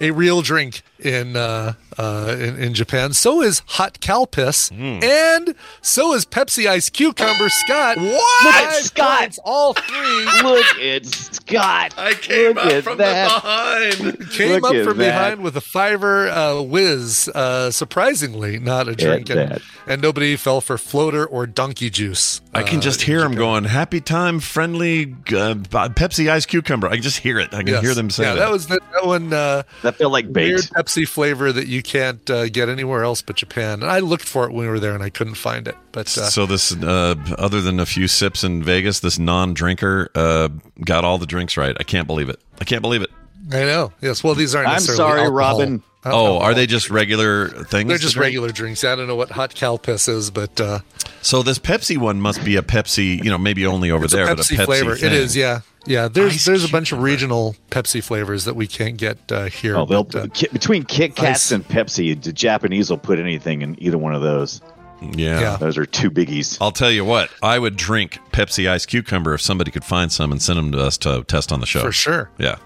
a real drink in uh, uh, in, in Japan. So is hot cow piss, and so is Pepsi Ice Cucumber. Scott, What? Five Scott! all three Look at Scott. I came Look up from that. behind. came Look up from that. behind with a fiver uh, whiz. Uh, surprisingly, not a drink, and, and nobody fell for floater or donkey juice. I can uh, just hear them going, happy time, friendly uh, Pepsi ice cucumber. I can just hear it. I can Yes. hear them say yeah, that. that was the, that one. Uh, That felt like bait. weird Pepsi flavor that you can't uh, get anywhere else but Japan. And I looked for it when we were there and I couldn't find it. But uh, so this, uh, other than a few sips in Vegas, this non-drinker uh, got all the drinks right. I can't believe it. I can't believe it. I know. Yes. Well, these aren't. I'm sorry, alcohol. Robin. Uh, Oh, are they just regular things? They're just drink? regular drinks. I don't know what hot cow piss is, but uh, So this Pepsi one must be a Pepsi, you know, maybe only over it's there, a but Pepsi, a Pepsi flavor. thing. It is. Yeah. Yeah. There's Ice there's a bunch of regional Pepsi flavors that we can't get uh, here. Oh, they'll but, uh, Ki- between Kit Kats Ice. and Pepsi, the Japanese will put anything in either one of those. Yeah. Yeah. Those are two biggies. I'll tell you what, I would drink Pepsi ice cucumber if somebody could find some and send them to us to test on the show. for sure. Yeah.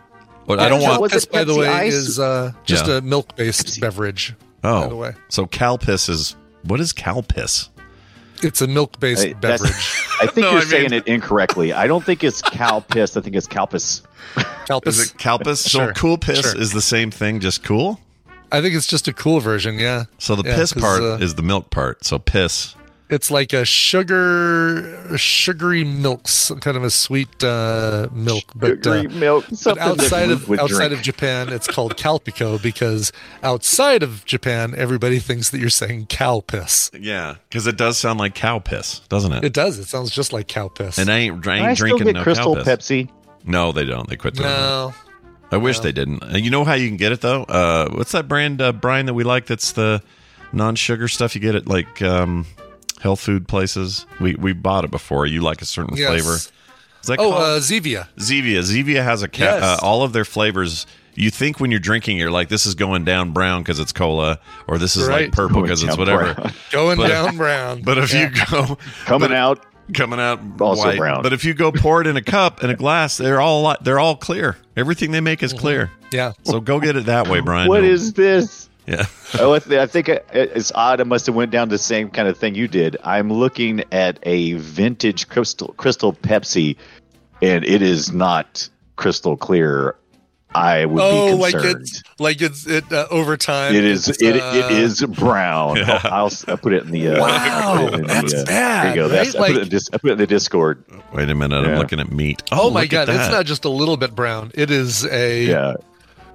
But I don't Yeah, want. was This, by the way, Ice? is uh, just Yeah. a milk based beverage. oh, by the way. so Calpiss is what is Calpiss? It's a milk based Hey, beverage. I think No, you're I saying it incorrectly. I don't think it's cow piss. I think it's calpis. Calpis. Is it Calpiss? So Sure, cool piss sure. is the same thing, just cool. I think it's just a cool version. Yeah. So the Yeah, piss 'cause, part uh, is the milk part. So piss. It's like a sugar, sugary milk, some kind of a sweet uh, milk. But, uh, milk. but outside of outside drink. of Japan, it's called calpico because outside of Japan, everybody thinks that you're saying cow piss. Yeah, because it does sound like cow piss, doesn't it? It does. It sounds just like cow piss. and I ain't, I ain't Can I still drinking get no Crystal cow piss. Pepsi? No, they don't. They quit doing that. no, I wish they didn't. Uh, You know how you can get it though? Uh, what's that brand, uh, Brian, that we like? That's the non-sugar stuff. You get it like um, health food places. We we bought it before. You like a certain Yes. flavor. Is that Oh, called? uh, Zevia. Zevia. Zevia has a ca- Yes. uh, all of their flavors. You think when you're drinking, you're like, this is going down brown because it's cola, or this is like purple because it's whatever. brown. Going But- down brown. But if you go Coming but- out. coming out Also white. brown. But if you go pour it in a cup in a glass, they're all they're all clear. Everything they make is clear. yeah. So go get it that way, Brian. What No- is this? Yeah. Oh, I th- I think it- it's odd. I must have went down the same kind of thing you did. I'm looking at a vintage crystal crystal Pepsi, and it is not crystal clear. I would Oh, be like concerned. it's like it's it uh, over time. It is. it's, It, uh, it is brown. Yeah. I'll, I'll, I'll put it in the. Uh, Wow, I'll put it in that's uh, bad, There you go. That's, right? I, put it in I put it in the Discord. Wait a minute. I'm looking at meat. Oh, my god, it's not just a little bit brown. It is a Yeah.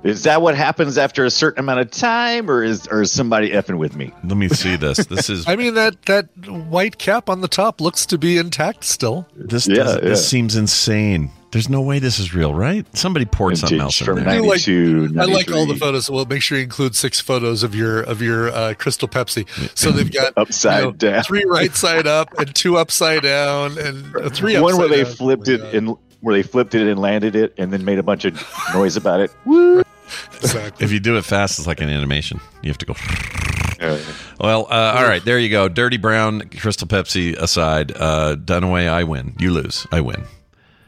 Is that what happens after a certain amount of time, or is or is somebody effing with me? Let me see this. This is I mean that that white cap on the top looks to be intact still. this. Yeah, does, yeah. This seems insane. There's no way this is real, right? Somebody poured something else Vintage in from there. I like- 92, I like all the photos. Well, make sure you include six photos of your of your uh, Crystal Pepsi. So they've got Upside down. three right side up, and two upside down, and uh, three. One where they down. flipped Oh it God. and where they flipped it and landed it, and then made a bunch of noise about it. Exactly. If you do it fast, it's like an animation. You have to go. Well, uh, all right, there you go. Dirty Brown, Crystal Pepsi aside, uh, Dunaway, I win. You lose. I win.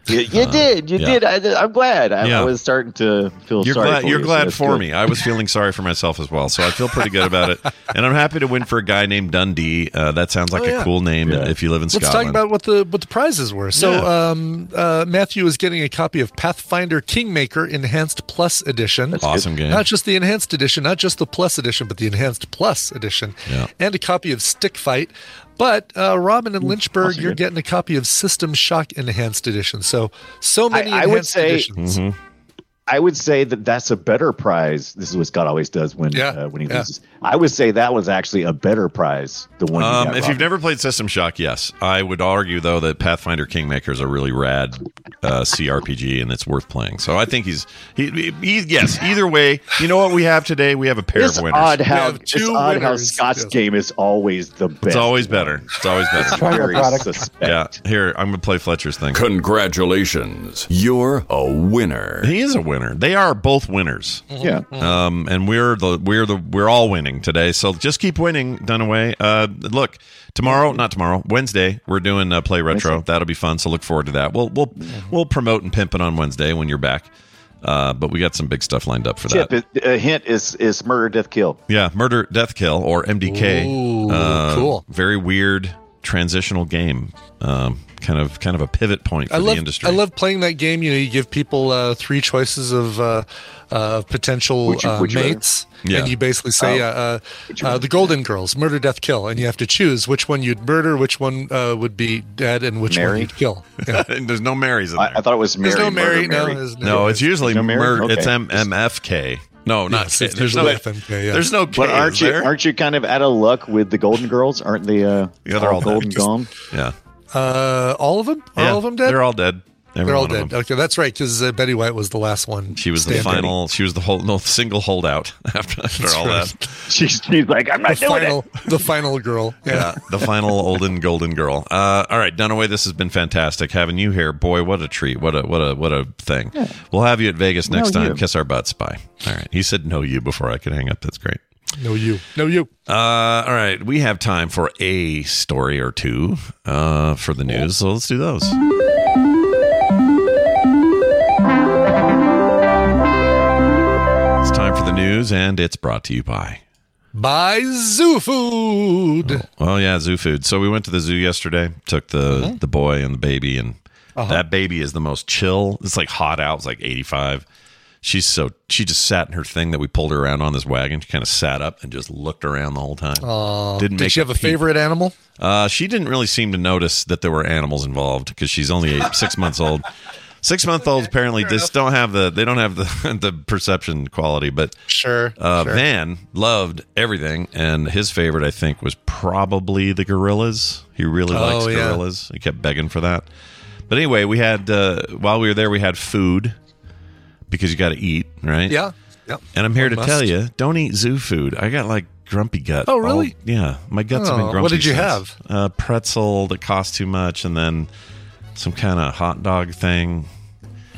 You, you did. You yeah. did. I, I'm glad. I, Yeah. I was starting to feel You're sorry. glad. for You're you, glad that's for good. me. I was feeling sorry for myself as well, so I feel pretty good about it. And I'm happy to win for a guy named Dundee. Uh, that sounds like Oh, a cool name Yeah. if you live in Scotland. Let's Scotland. talk about what the what the prizes were. So, Yeah. um, uh, Matthew is getting a copy of Pathfinder Kingmaker Enhanced Plus Edition. That's awesome game. Not just the enhanced edition, not just the plus edition, but the enhanced plus edition, Yeah. and a copy of Stick Fight. But uh, Robin and Lynchburg, you're getting a copy of System Shock Enhanced Edition. So, so many I would enhanced say- editions. Mm-hmm. I would say that that's a better prize. This is what Scott always does when Yeah, uh, when he yeah. loses. I would say that was actually a better prize. The one. you Um, got, if Robin. you've never played System Shock, yes, I would argue though that Pathfinder Kingmaker is a really rad uh, CRPG and it's worth playing. So I think he's he, he yes. Either way, you know what we have today? We have a pair it's of winners. odd how have it's two odd how Scott's yes. game is always the best. It's always better. It's always better. Very product. suspect. yeah. Here, I'm gonna play Fletcher's thing. Congratulations. You're a winner. He is a winner. They are both winners. Yeah. Um, and we're the we're the we're all winning today. So just keep winning, Dunaway. Uh, look, tomorrow, not tomorrow, Wednesday, we're doing uh, play retro. That'll be fun. So look forward to that. We'll we'll we'll promote and pimp it on Wednesday when you're back. Uh, but we got some big stuff lined up for Chip, that. it, a hint is is murder, death, kill. Yeah, murder, death, kill, or MDK. Ooh, Uh, cool. Very weird transitional game. Um, kind of kind of a pivot point for I love the industry. I love playing that game. You know, you give people uh, three choices of uh, uh, potential Would you- uh, would mates, Yeah. and you basically say Oh. uh, uh, uh, the Golden Girls, murder, death, kill, and you have to choose which one you'd murder, which one uh, would be dead, and which one you'd kill. Yeah. And There's no Marys in there. I, I thought it was Mary. There's no murder, Mary. No, Mary. there's no, it's usually No Mary? murder. It's Okay. M- MFK. No, not Yes, K. There's no. FMK, yeah. There's no K. But aren't you there? aren't you kind of out of luck with the Golden Girls? Aren't they? Uh, Yeah, they're all dead. golden Just- gone. Yeah. Uh, all of them? Are yeah. all of them dead? They're all dead. Every They're all dead. Okay, that's right. Because uh, Betty White was the last one. She was the standing. final. She was the whole no single holdout after, after all right. that. She's, she's like, I'm The not doing final, it. the final girl. Yeah, the final olden golden girl. Uh, all right, Dunaway, this has been fantastic having you here. Boy, what a treat! What a what a what a thing. We'll have you at Vegas next No, time. you. Kiss our butts. Bye. All right. He said no you before I could hang up. That's great. No, you. No, you. Uh, all right, we have time for a story or two uh, for the news, so let's do those. It's time for the news, and it's brought to you by. By Zoo Food. Oh yeah, zoo food. So we went to the zoo yesterday. Took the the boy and the baby, and that baby is the most chill. It's like hot out. It's like eighty five. She's so she just sat in her thing that we pulled her around on this wagon. She kind of sat up and just looked around the whole time. Aw. Didn't Did make she have a peep. favorite animal? Uh, she didn't really seem to notice that there were animals involved because she's only eight, six months old. Six month olds apparently just don't have the they don't have the the perception quality, but Sure. uh, sure. Van loved everything, and his favorite, I think, was probably the gorillas. He really likes Oh, yeah. gorillas. He kept begging for that. But anyway, we had uh, while we were there, we had food because you got to eat, right? Yeah. Yeah. And I'm here One to tell you, don't eat zoo food. I got like grumpy gut. Oh, really? all- yeah, my guts have been Oh, grumpy. what did you since. have? Uh, pretzel that cost too much, and then some kind of hot dog thing.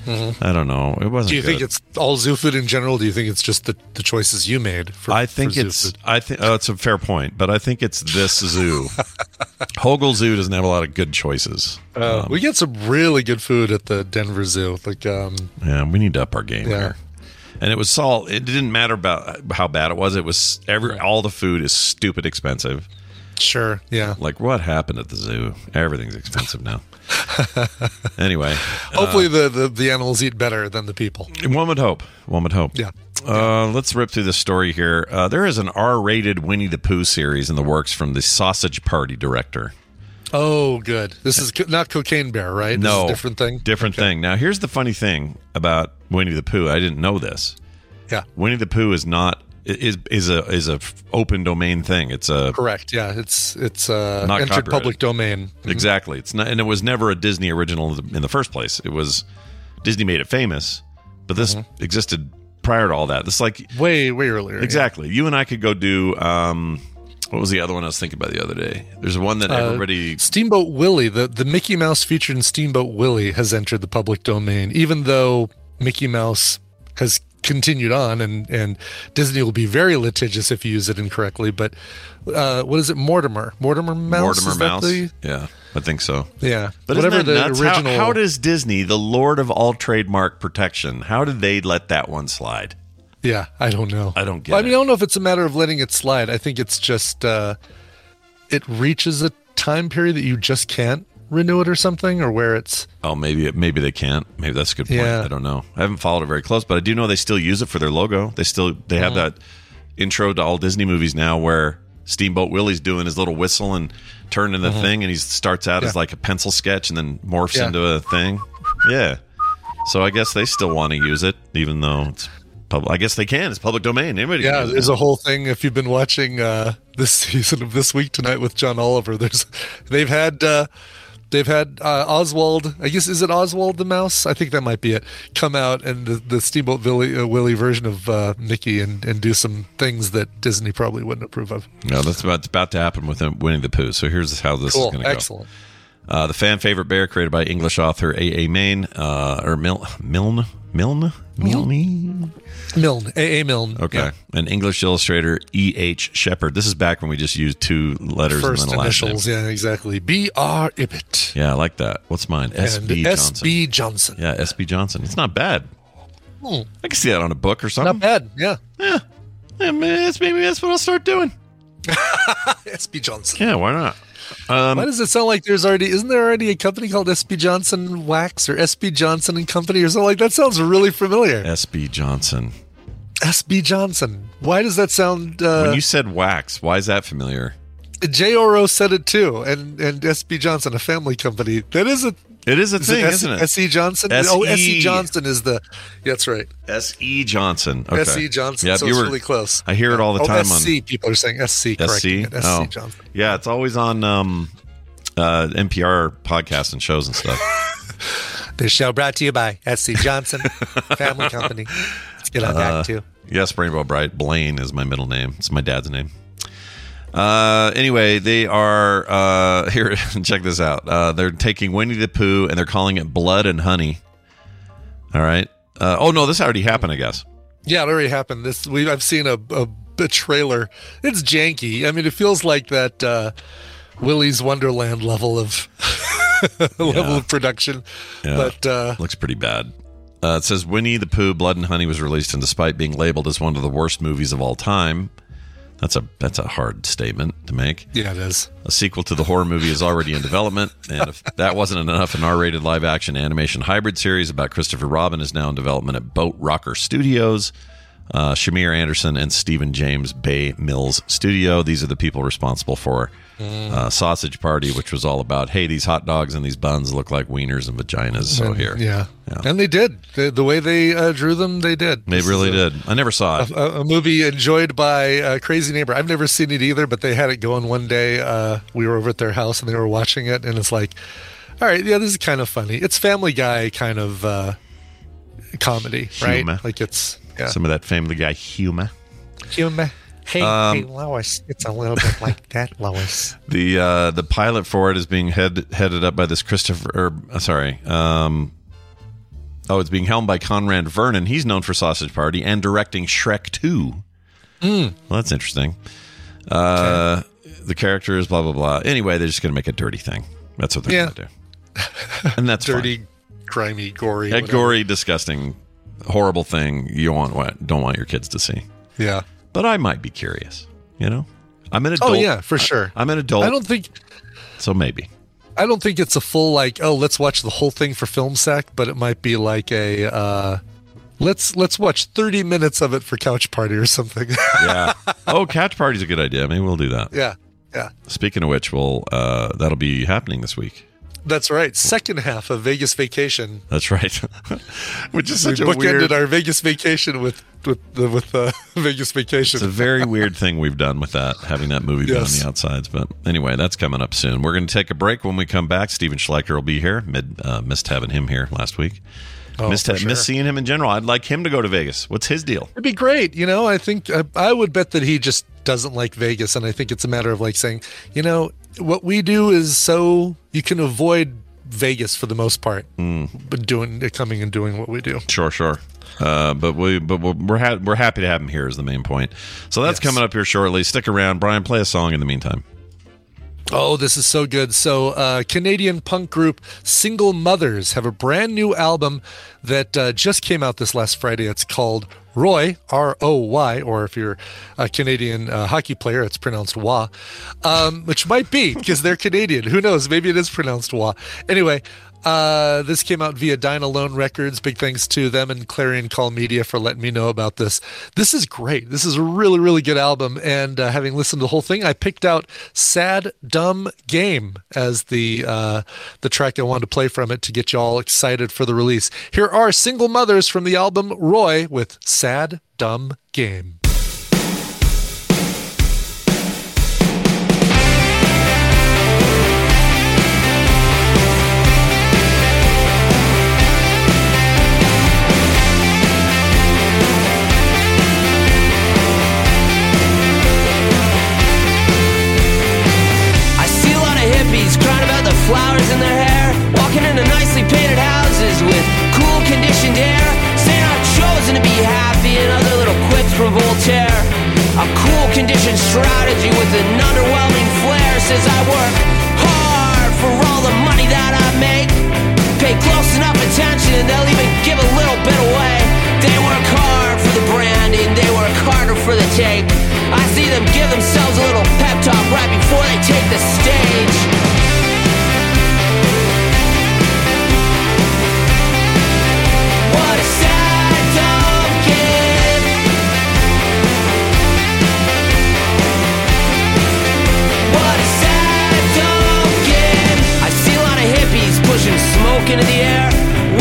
I don't know. It wasn't. Mm-hmm. Do you think it's all zoo food in general? Do you think it's just the, the choices you made? For, I think it's. I think. Oh, it's a fair point, but I think it's this zoo. Hogle Zoo doesn't have a lot of good choices. Uh, we get some really good food at the Denver Zoo. Like, um, Yeah, we need to up our game Yeah. here. And it was all. It didn't matter about how bad it was. It was every. All the food is stupid expensive. sure, yeah. Like what happened at the zoo? Everything's expensive now. anyway, Hopefully, the, the the animals eat better than the people. one would hope. One would hope. Yeah. Uh, let's rip through this story here. Uh, there is an R-rated Winnie the Pooh series in the works from the Sausage Party director. Oh, good. This is co- not Cocaine Bear, right? This no, is a different thing. Different thing. Now, here's the funny thing about Winnie the Pooh. I didn't know this. Yeah, Winnie the Pooh is not is is a is a open domain thing. It's a correct. Yeah, it's it's uh, Not entered public domain. exactly. It's not, and it was never a Disney original in the first place. It was Disney made it famous, but this Mm-hmm. existed prior to all that. This like Way way earlier. yeah. exactly. You and I could go do. um What was the other one I was thinking about the other day? There's one that Uh, everybody. Steamboat Willie, the, the Mickey Mouse featured in Steamboat Willie has entered the public domain, even though Mickey Mouse has continued on, and and Disney will be very litigious if you use it incorrectly. But uh, what is it, Mortimer? Mortimer Mouse. Mortimer Mouse. the- yeah, I think so. yeah, But whatever the nuts? How- original. How, does Disney, the Lord of all trademark protection, how did they let that one slide? Yeah, I don't know. I don't get Well, I mean. I don't know if it's a matter of letting it slide. I think it's just uh, it reaches a time period that you just can't renew it or something, or where it's Oh, maybe it, maybe they can't. Maybe that's a good point. Yeah. I don't know. I haven't followed it very close, but I do know they still use it for their logo. They still they have Mm-hmm. that intro to all Disney movies now where Steamboat Willie's doing his little whistle and turning the thing, and he starts out as Mm-hmm. Like a pencil sketch and then morphs Yeah. into a thing. Yeah. So I guess they still want to use it, even though it's public. I guess they can. It's public domain. Anybody yeah. can it. There's a whole thing. If you've been watching uh, this season of This Week Tonight with John Oliver, there's they've had. Uh, They've had uh, Oswald. I guess is it Oswald the mouse? I think that might be it. Come out and the, the Steamboat Willie, uh, Willie version of uh, Mickey and, and do some things that Disney probably wouldn't approve of. No, that's about, about to happen with him Winnie the Pooh. So here's how this is going to go. excellent. Uh, the fan favorite bear created by English author A. A. Main, uh, or Mil- Milne, Milne, Milne. Milne, A. A. Milne. Okay, Yeah. and English illustrator E. H. Shepard. This is back when we just used two letters First and then a last name. initials, yeah, exactly. B. R. Ibbett. Yeah, I like that. What's mine? S. Johnson. B. Johnson. Yeah, S. B. Johnson. It's not bad. Hmm. I can see that on a book or something. Not bad. Yeah. Yeah, man, that's, maybe that's what I'll start doing. S. B. Johnson. Yeah, why not? Um, Why does it sound like there's already? Isn't there already a company called SB Johnson Wax or SB Johnson and Company or something like that? Sounds really familiar. S. B. Johnson. SB Johnson. Why does that sound? Uh, when you said wax, why is that familiar? J. Oro said it too, and and SB Johnson, a family company. That is a It is a is thing, it S- isn't it? S.E. Johnson. S.E.. Oh, S.E. Johnson is the. Yeah, that's right. S. E. Johnson. Okay. S.E. Johnson. Yep, so you it's were really close. I hear it all the oh, time S.C. People are saying S.C. on correcting SC. it. S.C. Oh, Johnson. yeah, it's always on um, uh, NPR podcasts and shows and stuff. This show brought to you by S.C. Johnson Family Company. Let's get on Uh, that too. yes, Rainbow Brite. Blaine is my middle name. It's my dad's name. Uh, anyway, they are uh, here. Check this out. Uh, they're taking Winnie the Pooh and they're calling it Blood and Honey. All right. Uh, oh no, this already happened. I guess. Yeah, it already happened. This we I've seen a, a, a trailer. It's janky. I mean, it feels like that uh, Willy's Wonderland level of level Yeah. of production. Yeah. But uh, Looks pretty bad. Uh, it says Winnie the Pooh, Blood and Honey was released, and despite being labeled as one of the worst movies of all time, that's a that's a hard statement to make. yeah, it is. A sequel to the horror movie is already in development, and if that wasn't enough, an R-rated live-action animation hybrid series about Christopher Robin is now in development at Boat Rocker Studios. Uh, Shamier Anderson and Stephan James Bay Mills Studio. These are the people responsible for uh, Sausage Party, which was all about, hey, these hot dogs and these buns look like wieners and vaginas. So And- here, yeah. Yeah. and they did the, the way they uh, drew them. They did. they This really a- did. I never saw it. A, a movie enjoyed by a crazy neighbor. I've never seen it either, but they had it going one day. Uh, we were over at their house and they were watching it, and it's like, all right, yeah, this is kind of funny. It's Family Guy kind of uh, comedy, right? Humor. Like it's yeah. Some of that Family Guy humor. humor. Hey, Um, hey, Lois, it's a little bit like that, Lois. The uh, the pilot for it is being head, headed up by this Christopher. Or, uh, sorry, um, oh, it's being helmed by Conrad Vernon. He's known for Sausage Party and directing Shrek Two. Well, that's interesting. Uh, The character is blah blah blah. Anyway, they're just going to make a dirty thing. That's what they're Yeah. going to do, and that's Dirty, fine. grimy, gory. a whatever. gory, disgusting, horrible thing you want what don't want your kids to see. Yeah. But I might be curious. You know, I'm an adult. Oh yeah, for sure. I'm an adult. I don't think so maybe. I don't think it's a full like oh let's watch the whole thing for film sack, but it might be like a uh, let's let's watch thirty minutes of it for couch party or something. Yeah. oh, catch party's a good idea. Maybe we'll do that. yeah, yeah, Speaking of which, we'll uh, that'll be happening this week. That's right. Second half of Vegas Vacation. That's right. Which is We such a bookended weird. our Vegas Vacation with with the with uh, Vegas Vacation. It's a very weird thing we've done with that, having that movie be on the outsides. But anyway, that's coming up soon. We're going to take a break. When we come back, Steven Schleicher will be here. Mid, uh, missed having him here last week. Oh, missed, sure. missed seeing him in general. I'd like him to go to Vegas. What's his deal? It'd be great. You know, I think I, I would bet that he just doesn't like Vegas. And I think it's a matter of like saying, you know, what we do is so you can avoid Vegas for the most part, but doing coming and doing what we do. Sure, sure. Uh, but we, but we're we're, ha- we're happy to have him here. Is the main point. So that's Yes. coming up here shortly. Stick around, Brian. Play a song in the meantime. Oh, this is so good. So, uh, Canadian punk group Single Mothers have a brand new album that uh, just came out this last Friday. It's called Roy, R O Y, or if you're a Canadian uh, hockey player, it's pronounced Wa, um, which might be because they're Canadian. Who knows? Maybe it is pronounced Wa. Anyway, uh, this came out via Dine Alone Records. Big thanks to them and Clarion Call Media for letting me know about this. This is great. This is a really, really good album. And uh, having listened to the whole thing, I picked out "Sad Dumb Game" as the uh, the track I wanted to play from it to get you all excited for the release. Here are single mothers from the album Roy with "Sad Dumb Game." Conditioned air, saying I've chosen to be happy and other little quips from Voltaire. A cool conditioned strategy with an underwhelming flair says I work hard for all the money that I make. Pay close enough attention and they'll even give a little bit away. They work hard for the branding, they work harder for the take. I see them give themselves a little pep talk right before they take the stage. Smoke into the air,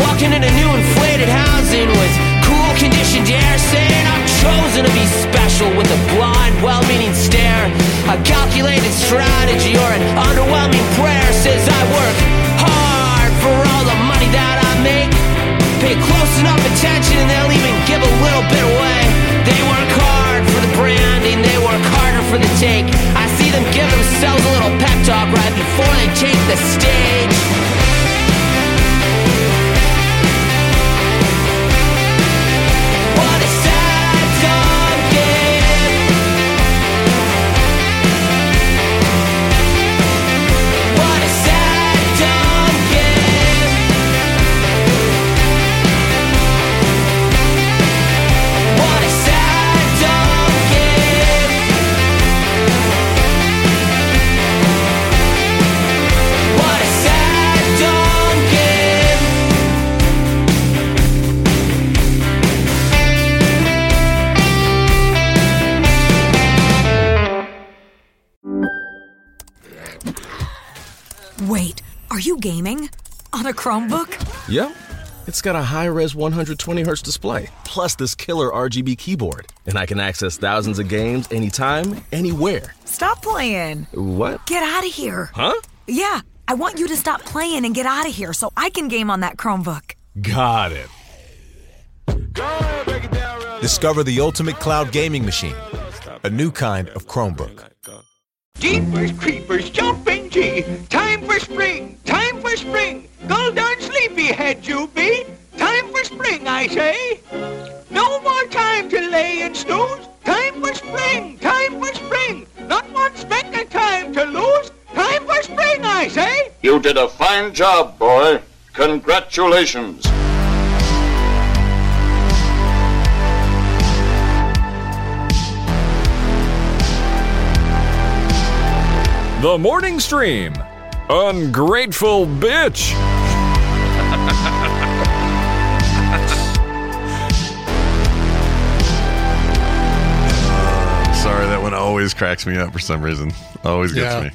walking into new inflated housing with cool conditioned air, saying I've chosen to be special with a blind, well-meaning stare. A calculated strategy or an underwhelming prayer says I work hard for all the money that I make. Pay close enough attention and they'll even give a little bit away. They work hard for the branding, they work harder for the take. I see them give themselves a little pep talk right before they take the stage. Chromebook? Yep. It's got a high res 120Hz display, plus this killer RGB keyboard. And I can access thousands of games anytime, anywhere. Stop playing. What? Get out of here. Huh? Yeah, I want you to stop playing and get out of here so I can game on that Chromebook. Got it. Discover the ultimate cloud gaming machine, a new kind of Chromebook. Jeepers creepers, jumping G. Time for spring, time for spring. Go down sleepyhead, you be. Time for spring, I say. No more time to lay and snooze. Time for spring, time for spring. Not one speck of time to lose. Time for spring, I say. You did a fine job, boy. Congratulations. The morning stream. Ungrateful bitch. Sorry, that one always cracks me up for some reason. Always gets Yeah. me.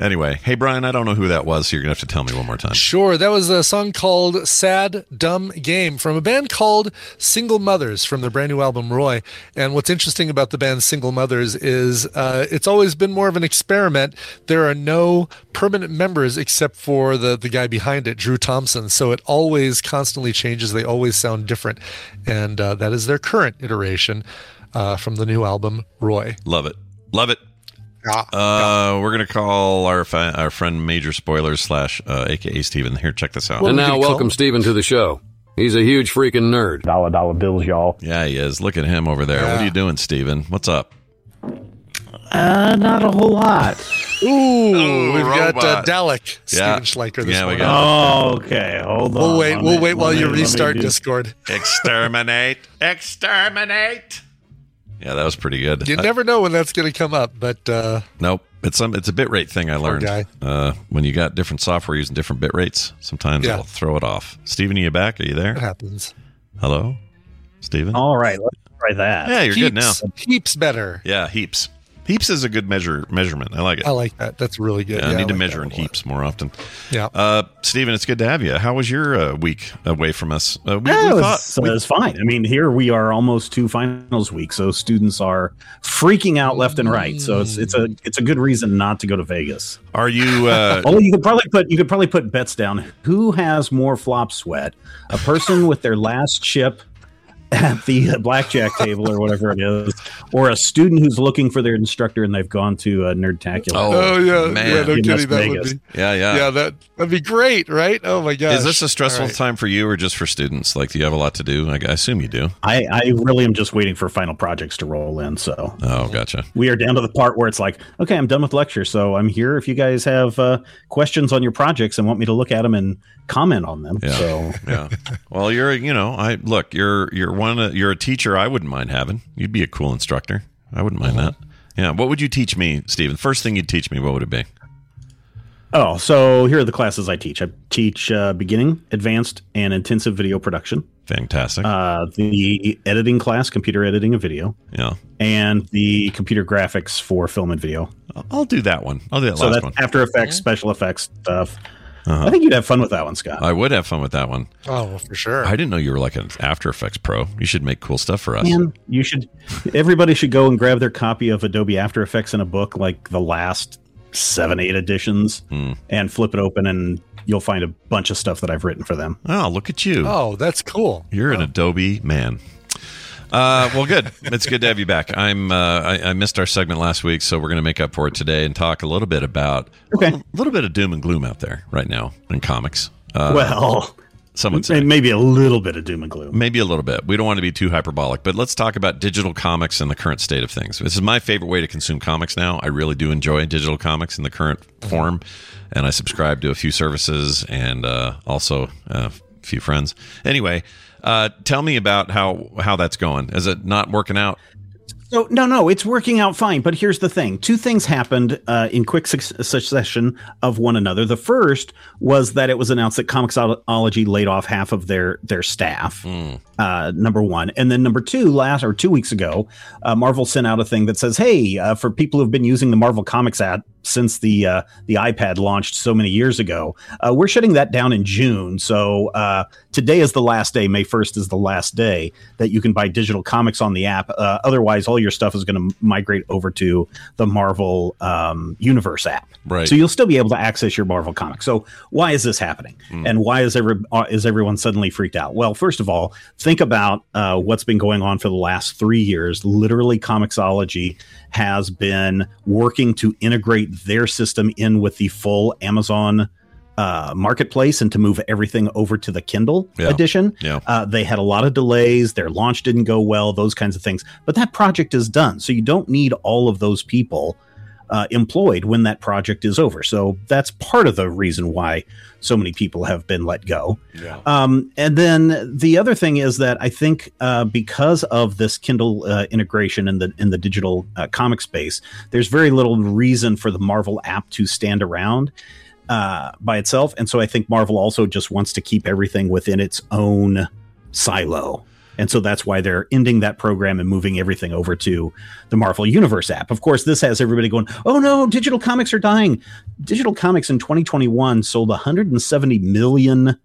Anyway, hey Brian, I don't know who that was, so you're gonna have to tell me one more time. Sure, that was a song called Sad Dumb Game from a band called Single Mothers from their brand new album Roy. And what's interesting about the band Single Mothers is uh, it's always been more of an experiment. There are no permanent members except for the, the guy behind it, Drew Thompson. So it always constantly changes. They always sound different. And uh, that is their current iteration uh, from the new album Roy. Love it. Love it. Uh, we're gonna call our fi- our friend Major Spoilers slash uh, AKA Steven. Here, check this out. and now, welcome Steven to the show. He's a huge freaking nerd. Dollar dollar bills, y'all. Yeah, he is. Look at him over there. What are you doing, Steven? What's up? Uh, not a whole lot. Ooh, we've got uh. Dalek, Yeah. Steven Schleicher this Yeah, we morning. got Oh, okay. Hold on. We'll wait. We'll me- wait while let you me- let me restart Discord. Exterminate! Exterminate! Yeah, that was pretty good. You I- never know when that's going to come up, but uh, Nope. It's some it's a bit rate thing I learned. guy. Uh, when you got different software using different bit rates, sometimes Yeah. it'll throw it off. Steven, are you back? Are you it there? happens. Hello? Steven? All right, let's try that. Yeah, you're good now. Heaps- Heaps better. Yeah, heaps. Heaps is a good measure measurement. I like it. I like that. That's really good. Yeah, I need to like measure in heaps more often. Yeah. Uh, Steven, it's good to have you. How was your uh, week away from us? Uh, we, Yeah, we it thought was, it was fine. I mean, here we are almost to finals week, so students are freaking out left and right. So it's it's a it's a good reason not to go to Vegas. Are you? Uh, Although you could probably put you could probably put bets down. Who has more flop sweat? A person with their last chip at the blackjack table or whatever it is, or a student who's looking for their instructor and they've gone to a nerdtacular. Oh, yeah, man. yeah. No in Las kidding. That would be. yeah, yeah. Yeah, that that'd be great, right? Oh my god. Is this a stressful All right. time for you or just for students? Like, do you have a lot to do? I, I assume you do. I, I really am just waiting for final projects to roll in. So Oh, gotcha. we are down to the part where it's like, okay, I'm done with lecture, so I'm here. If you guys have uh, questions on your projects and want me to look at them and comment on them, Yeah. so yeah. Well, you're, you know, I look, you're, you're one, of- you're a teacher. I wouldn't mind having. You'd be a cool instructor. I wouldn't mind that. Yeah. What would you teach me, Stephen? First thing you'd teach me, what would it be? Oh, so here are the classes I teach. I teach uh, beginning, advanced, and intensive video production. Fantastic. Uh, the editing class, computer editing of video, yeah. and the computer graphics for film and video. I'll- I'll do that one. I'll do that So last that's one. After Effects, special effects stuff. Uh-huh. I think you'd have fun with that one, Scott. I would have fun with that one. Oh, well, for sure. I didn't know you were like an After Effects pro. You should make cool stuff for us. Man, you should. Everybody should go and grab their copy of Adobe After Effects in a book, like the last seven, eight editions, Hmm. and flip it open, and you'll find a bunch of stuff that I've written for them. Oh, look at you. Oh, that's cool. You're an Adobe man. Uh, well, good. It's good to have you back. I'm. Uh, I, I missed our segment last week, so we're going to make up for it today and talk a little bit about Okay. a little bit of doom and gloom out there right now in comics. Uh, well, some would say maybe a little bit of doom and gloom. maybe a little bit. We don't want to be too hyperbolic, but let's talk about digital comics and the current state of things. This is my favorite way to consume comics now. I really do enjoy digital comics in the current form, and I subscribe to a few services and uh, also uh, few friends. Anyway, uh, tell me about how how that's going. Is it not working out? So no, no, it's working out fine. But here's the thing: two things happened uh, in quick suc- succession of one another. The first was that it was announced that Comixology laid off half of their their staff. Uh, number one, and then number two, last or two weeks ago, uh, Marvel sent out a thing that says, "Hey, uh, for people who've been using the Marvel Comics app since the uh, the iPad launched so many years ago, uh, we're shutting that down in June. So uh, today is the last day. May first is the last day that you can buy digital comics on the app. Uh, otherwise, all your stuff is going to migrate over to the Marvel um, Universe app. Right. So you'll still be able to access your Marvel comics. So why is this happening? And why is every uh, is everyone suddenly freaked out? Well, first of all, think about uh, what's been going on for the last three years. Literally, Comixology has been working to integrate their system in with the full Amazon uh, marketplace and to move everything over to the Kindle Yeah. edition. Yeah. Uh, they had a lot of delays. Their launch didn't go well. Those kinds of things. But that project is done, so you don't need all of those people uh, employed when that project is over. So that's part of the reason why so many people have been let go. Yeah. Um, and then the other thing is that I think uh, because of this Kindle uh, integration in the in the digital uh, comic space, there's very little reason for the Marvel app to stand around uh, by itself. And so I think Marvel also just wants to keep everything within its own silo. And so that's why they're ending that program and moving everything over to the Marvel Universe app. Of course, this has everybody going, oh no, digital comics are dying. Digital comics in 2021 sold 170 million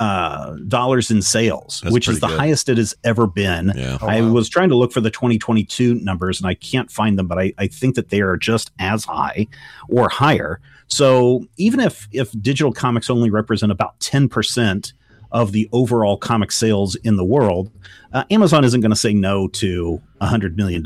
uh, dollars in sales, That's which is the good. highest it has ever been. Yeah. I was trying to look for the 2022 numbers and I can't find them, but I, I think that they are just as high or higher. So even if if digital comics only represent about 10% of the overall comic sales in the world, uh, Amazon isn't going to say no to $100 million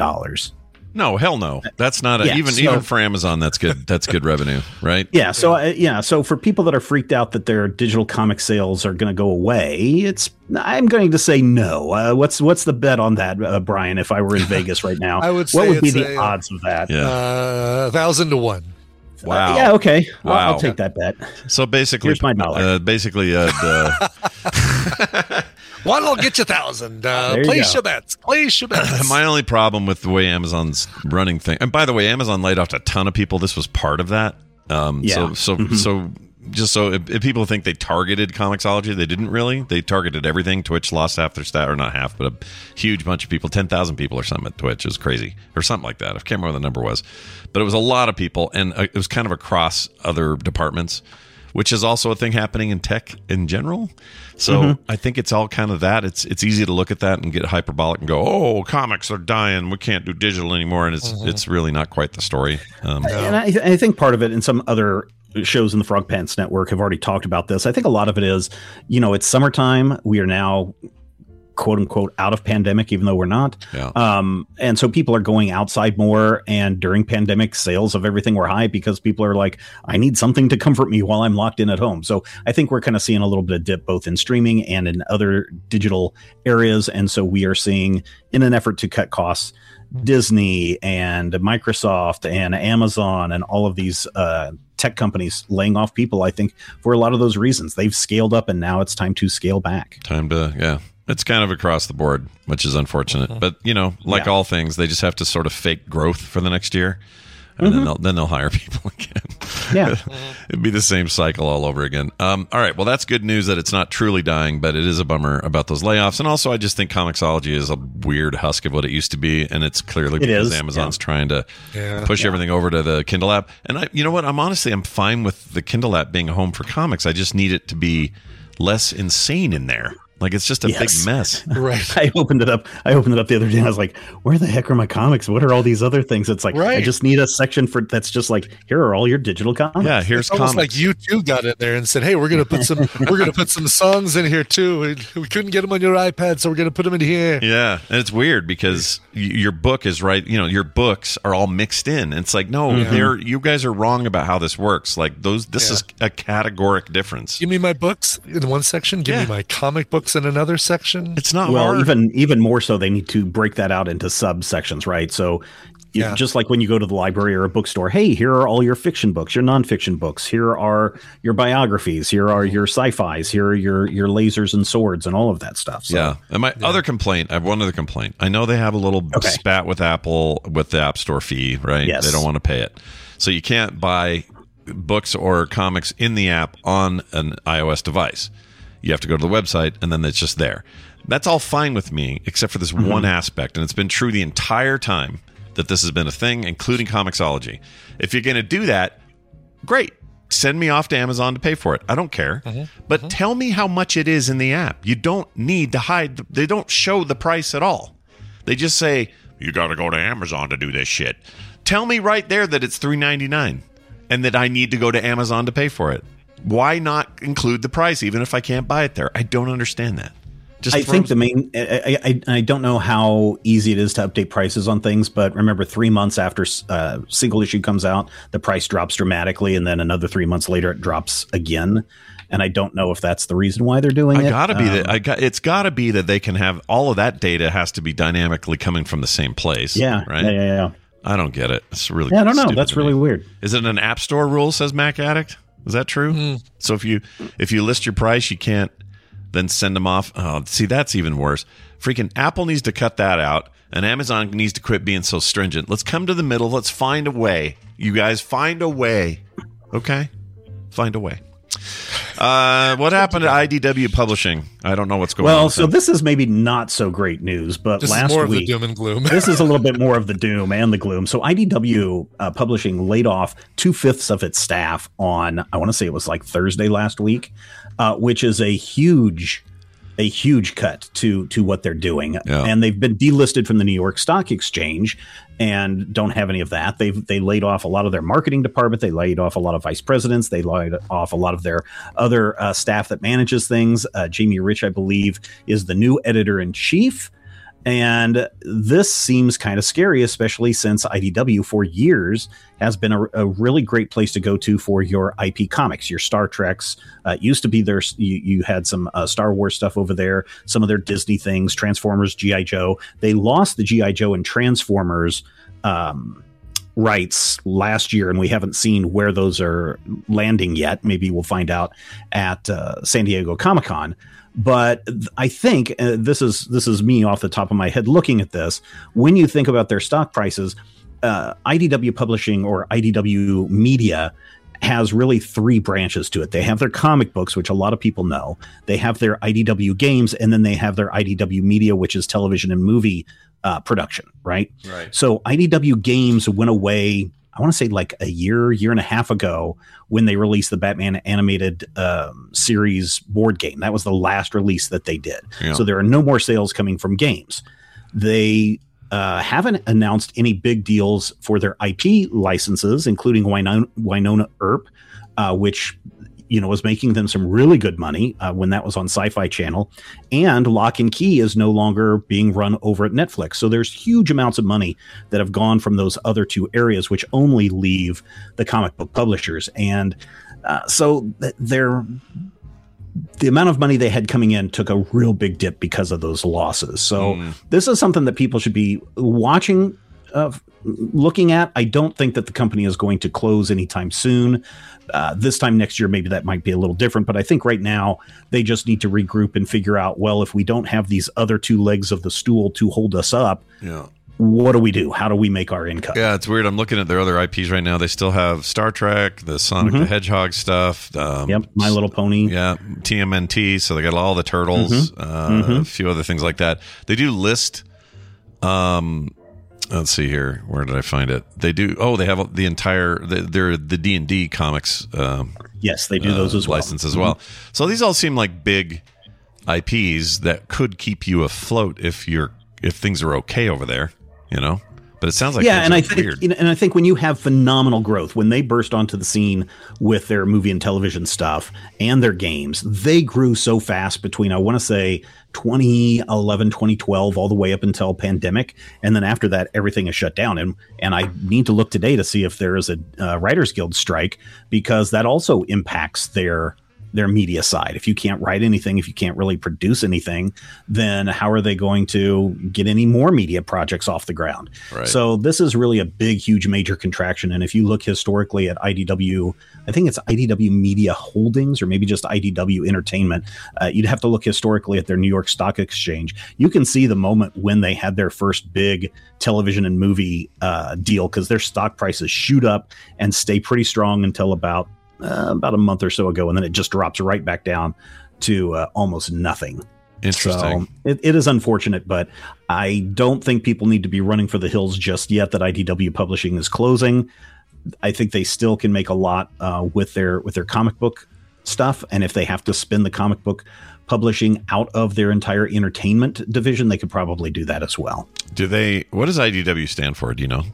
No, hell no. That's not a, Yeah, even so- even for Amazon. That's good. That's good revenue, right? Yeah. So uh, yeah. So for people that are freaked out that their digital comic sales are going to go away, it's I'm going to say no. Uh, what's what's the bet on that, uh, Brian? If I were in Vegas right now, I would what would be it's the odds of that? Uh, a thousand to one. Wow. yeah. Okay. I'll- I'll, take that bet. So basically, Here's my dollar. Uh, basically, uh, uh, One will get you a thousand. Uh, There you place go. your bets. Place your bets. my only problem with the way Amazon's running thing. And by the way, Amazon laid off a ton of people. This was part of that. Um, Yeah. So so Mhm. so just so if, if people think they targeted Comixology, they didn't really. They targeted everything. Twitch lost half their staff, or not half, but a huge bunch of people, ten thousand people or something at Twitch. It was crazy, or something like that. I can't remember what the number was, but it was a lot of people, and uh, it was kind of across other departments. Which is also a thing happening in tech in general. So Mhm. I think it's all kind of that. It's it's easy to look at that and get hyperbolic and go, "Oh, comics are dying. We can't do digital anymore." And it's it's really not quite the story. Um, And I, I think part of it, and some other shows in the Frog Pants Network have already talked about this. I think a lot of it is, you know, it's summertime. We are now quote unquote out of pandemic, even though we're not. Yeah. Um, and so people are going outside more. And during pandemic, sales of everything were high because people are like, I need something to comfort me while I'm locked in at home. So I think we're kind of seeing a little bit of dip both in streaming and in other digital areas. And so we are seeing, in an effort to cut costs, Disney and Microsoft and Amazon and all of these uh, tech companies laying off people. I think for a lot of those reasons, they've scaled up and now it's time to scale back. time to yeah it's kind of across the board which is unfortunate mm-hmm. but you know like Yeah. all things they just have to sort of fake growth for the next year and then Mhm. they'll then they'll hire people again. Yeah. it'd be the same cycle all over again. Um, all right. Well that's good news that it's not truly dying but it is a bummer about those layoffs. And also i just think comixology is a weird husk of what it used to be. And it's clearly It because is, amazon's yeah. trying to Yeah. push everything over to the kindle app. And i you know what? I'm honestly i'm fine with the kindle app being a home for comics. I just need it to be less insane in there like it's just a Yes. big mess Right. I opened it up. I opened it up the other day. and I was like, "Where the heck are my comics? What are all these other things?" It's like I just need a section for that's just like here are all your digital comics. yeah here's It's almost comics like you two got in there and said, "Hey, we're gonna put some, we're gonna put some songs in here too. We, we couldn't get them on your iPad, so we're gonna put them in here." Yeah, and it's weird because your book is right. You know, your books are all mixed in. And it's like, no, mm-hmm. they're you guys are wrong about how this works. Like those, this Yeah. is a categoric difference. Give me my books in one section. Give Yeah. me my comic books in another section. It's not well, hard. even even more so, they need to break that out into subsections, right? So, Yeah. just like when you go to the library or a bookstore, hey, here are all your fiction books, your nonfiction books. Here are your biographies. Here are your sci-fi's. Here are your your lasers and swords and all of that stuff. So, yeah. And my other complaint, I have one other complaint. I know they have a little Okay. spat with Apple with the App Store fee, right? Yes. They don't want to pay it. So you can't buy books or comics in the app on an iOS device. You have to go to the website and then it's just there. That's all fine with me, except for this Mm-hmm. one aspect. And it's been true the entire time that this has been a thing, including Comixology. If you're going to do that, great. Send me off to Amazon to pay for it. I don't care. Mm-hmm. But tell me how much it is in the app. You don't need to hide. The, they don't show the price at all. They just say you got to go to Amazon to do this shit. Tell me right there that it's three ninety nine, and that I need to go to Amazon to pay for it. Why not include the price, even if I can't buy it there? I don't understand that. Just I think the main. I, I I don't know how easy it is to update prices on things, but remember, three months after uh, single issue comes out, the price drops dramatically, and then another three months later, it drops again. And I don't know if that's the reason why they're doing it. Gotta be Um, that. I got. It's gotta be that they can have all of that data has to be dynamically coming from the same place. Yeah, right. yeah, yeah, yeah. I don't get it. It's really. Yeah, I don't know. That's to really weird. Is it an app store rule? Says Mac Addict. Is that true? Hmm. So if you if you list your price, you can't then send them off. Oh, see, that's even worse. Freaking Apple needs to cut that out, and Amazon needs to quit being so stringent. Let's come to the middle. Let's find a way. You guys find a way. Okay, find a way. Uh, what happened to IDW Publishing? I don't know what's going on. Well, so this is maybe not so great news, but This is last more of the week doom and gloom. this is a little bit more of the doom and the gloom. So IDW uh, Publishing laid off two fifths of its staff on I want to say it was like Thursday last week, uh, which is a huge a huge cut to to what they're doing. Yeah. And they've been delisted from the New York Stock Exchange and don't have any of that. They've they laid off a lot of their marketing department. They laid off a lot of vice presidents. They laid off a lot of their other uh, staff that manages things. Uh, Jamie Rich, I believe, is the new editor in chief. And this seems kind of scary, especially since IDW for years has been a, a really great place to go to for your IP comics, your Star Treks. Uh, used to be there, you, you had some uh, Star Wars stuff over there, some of their Disney things, Transformers, G.I. Joe. They lost the G.I. Joe and Transformers. Um, rights last year, and we haven't seen where those are landing yet. Maybe we'll find out at uh, San Diego Comic Con. But I think uh, this is this is me off the top of my head looking at this. When you think about their stock prices, uh, IDW Publishing or IDW Media has really three branches to it. They have their comic books, which a lot of people know. They have their IDW games, and then they have their IDW Media, which is television and movie uh, production, right? Right. So IDW Games went away. I want to say like a year, year and a half ago when they released the Batman animated um, series board game. That was the last release that they did. Yeah. So there are no more sales coming from games. They uh, haven't announced any big deals for their IP licenses, including Wynonna, Wynonna Earp, uh, which you know was making them some really good money uh, when that was on Sci-Fi Channel, and Locke & Key is no longer being run over at Netflix. So there's huge amounts of money that have gone from those other two areas, which only leave the comic book publishers, and uh, so th- they're the amount of money they had coming in took a real big dip because of those losses. So this is something that people should be watching, uh, looking at. I don't think that the company is going to close anytime soon. Uh, this time next year, maybe that might be a little different. But I think right now they just need to regroup and figure out. Well, if we don't have these other two legs of the stool to hold us up, Yeah. what do we do? How do we make our income? Yeah, it's weird. I'm looking at their other IPs right now. They still have Star Trek, the Sonic the Mhm. Hedgehog stuff. Um, Yep, My Little Pony. Yeah, TMNT. So they got all the turtles, Mhm. uh, Mhm. a few other things like that. They do list. Um, let's see here. Where did I find it? They do. Oh, they have the entire. They're the D and D comics. Um, Yes, they do those as well. License as well. So these all seem like big IPs that could keep you afloat if you're if things are okay over there. You know. But it sounds like yeah, and I think weird. you know, and I think when you have phenomenal growth, when they burst onto the scene with their movie and television stuff and their games, they grew so fast between I want to say 2011, 2012, all the way up until pandemic, and then after that, everything is shut down. And and I need to look today to see if there is a uh, Writers Guild strike because that also impacts their their media side. If you can't write anything, if you can't really produce anything, then how are they going to get any more media projects off the ground? Right. So this is really a big, huge, major contraction. And if you look historically at IDW, I think it's IDW Media Holdings or maybe just IDW Entertainment, uh, you'd have to look historically at their New York Stock Exchange. You can see the moment when they had their first big television and movie uh, deal because their stock prices shoot up and stay pretty strong until about uh, about a month or so ago, and then it just drops right back down to uh, almost nothing. Interesting. So it, it is unfortunate, but I don't think people need to be running for the hills just yet that IDW Publishing is closing. I think they still can make a lot uh, with their with their comic book stuff, and if they have to spin the comic book publishing out of their entire entertainment division, they could probably do that as well. Do they? What does IDW stand for? Do you know?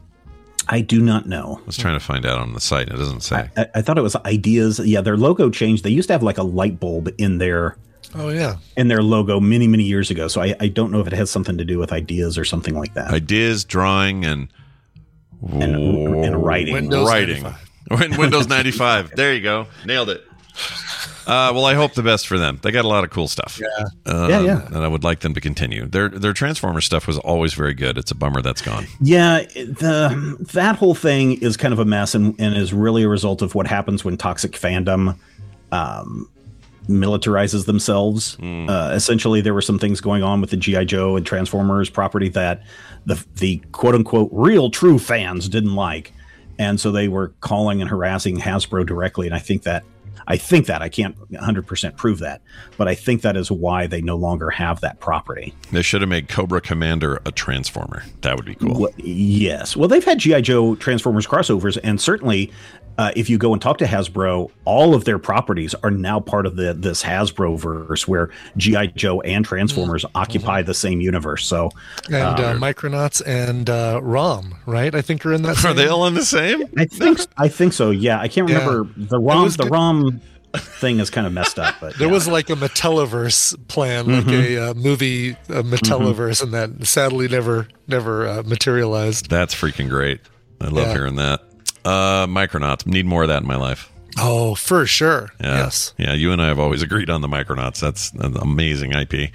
I do not know. I was trying to find out on the site. And it doesn't say. I, I thought it was ideas. Yeah, their logo changed. They used to have like a light bulb in their Oh yeah. in their logo many many years ago. So I, I don't know if it has something to do with ideas or something like that. Ideas, drawing, and And- and writing. Windows writing. Win- Windows 95. There you go. Nailed it. Uh, well, I hope the best for them. They got a lot of cool stuff. Yeah. Um, Yeah, yeah. And I would like them to continue. Their their Transformer stuff was always very good. It's a bummer that's gone. Yeah, the that whole thing is kind of a mess and, and is really a result of what happens when toxic fandom um, militarizes themselves. Uh, essentially, there were some things going on with the GI Joe and Transformers property that the the quote unquote real true fans didn't like, and so they were calling and harassing Hasbro directly. And I think that I think that I can't 100 percent prove that, but I think that is why they no longer have that property. They should have made Cobra Commander a Transformer. That would be cool. Well, yes. Well, they've had GI Joe Transformers crossovers, and certainly, uh, if you go and talk to Hasbro, all of their properties are now part of the this Hasbro verse, where GI Joe and Transformers occupy the same universe. So, And uh, um, Micronauts and uh, ROM, right? I think are in that. Are they all in the same? I think I think so. Yeah, I can't Yeah. remember the ROM. The good- ROM. thing is kind of messed up. But There yeah. was like a Metelliverse plan, like Mhm. a uh, movie a Metelliverse, and that sadly never never uh, materialized. That's freaking great. I love Yeah. hearing that. Uh, Micronauts. Need more of that in my life. Oh, for sure. Yeah. Yes. Yeah, you and I have always agreed on the Micronauts. That's an amazing IP.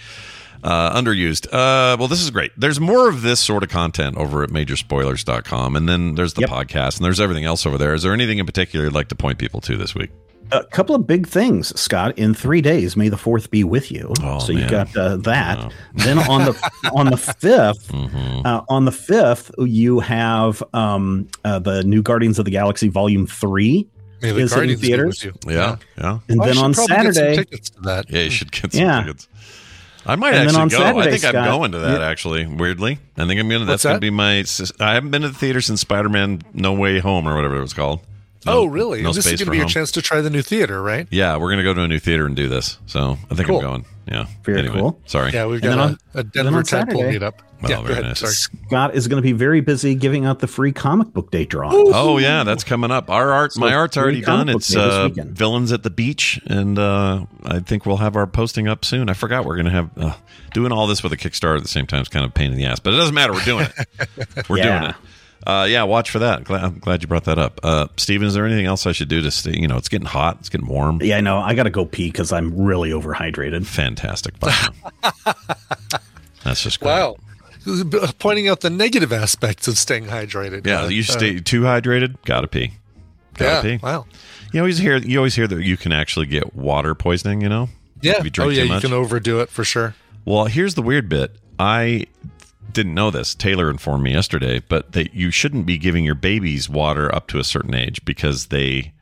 Uh, underused. Uh, well, this is great. There's more of this sort of content over at majorspoilers.com. And then there's the podcast and there's everything else over there. Is there anything in particular you'd like to point people to this week? A couple of big things, Scott. In three days, May the Fourth be with you. Oh, so man. you got uh, that. Then on the on the 5th Mm-hmm. uh, on the fifth, you have um, uh, the new Guardians of the Galaxy Volume Three May the is in Guardians be theaters. with. Yeah. Yeah. And Oh, then should on probably get some Saturday, tickets to that. Yeah, you should get some Yeah. tickets. I might And actually on go. I Saturday, think I'm going to that yeah. actually. Weirdly, I think I'm gonna. That's What's gonna be my. I haven't been to the theater since Spider-Man: No Way Home or whatever it was called. No- oh, really? No this space is going to be your chance to try the new theater, right? Yeah, we're gonna go to a new theater and do this. So I think Cool. I'm going. Yeah. Very anyway, cool. Sorry. Yeah, we've And got then a, on- a then Denver on tadpole Saturday- meetup. Well, yeah, very ahead. nice. Sorry. Scott is going to be very busy giving out the free comic book day drawing. Oh yeah, that's coming up. Our art, So my art's already done. It's uh, villains at the beach, and uh, I think we'll have our posting up soon. I forgot we're gonna have uh, doing all this with a Kickstarter at the same time is kind of a pain in the ass, but it doesn't matter. We're doing it. We're Yeah. doing it. Uh, yeah, watch for that. Glad, I'm glad you brought that up. Uh, Stephen, is there anything else I should do to stay? You know, it's getting hot. It's getting warm. Yeah, I know. I got to go pee because I'm really overhydrated. Fantastic. Bye. That's just great. Wow. Pointing out the negative aspects of staying hydrated. Yeah, Uh, you uh, stay too hydrated. Gotta pee. Gotta Yeah, pee. wow. You always hear you always hear that you can actually get water poisoning. You know. Yeah. If you drink oh, yeah. too You can overdo it for sure. Well, here's the weird bit. I didn't know this. Taylor informed me yesterday, but that you shouldn't be giving your babies water up to a certain age because they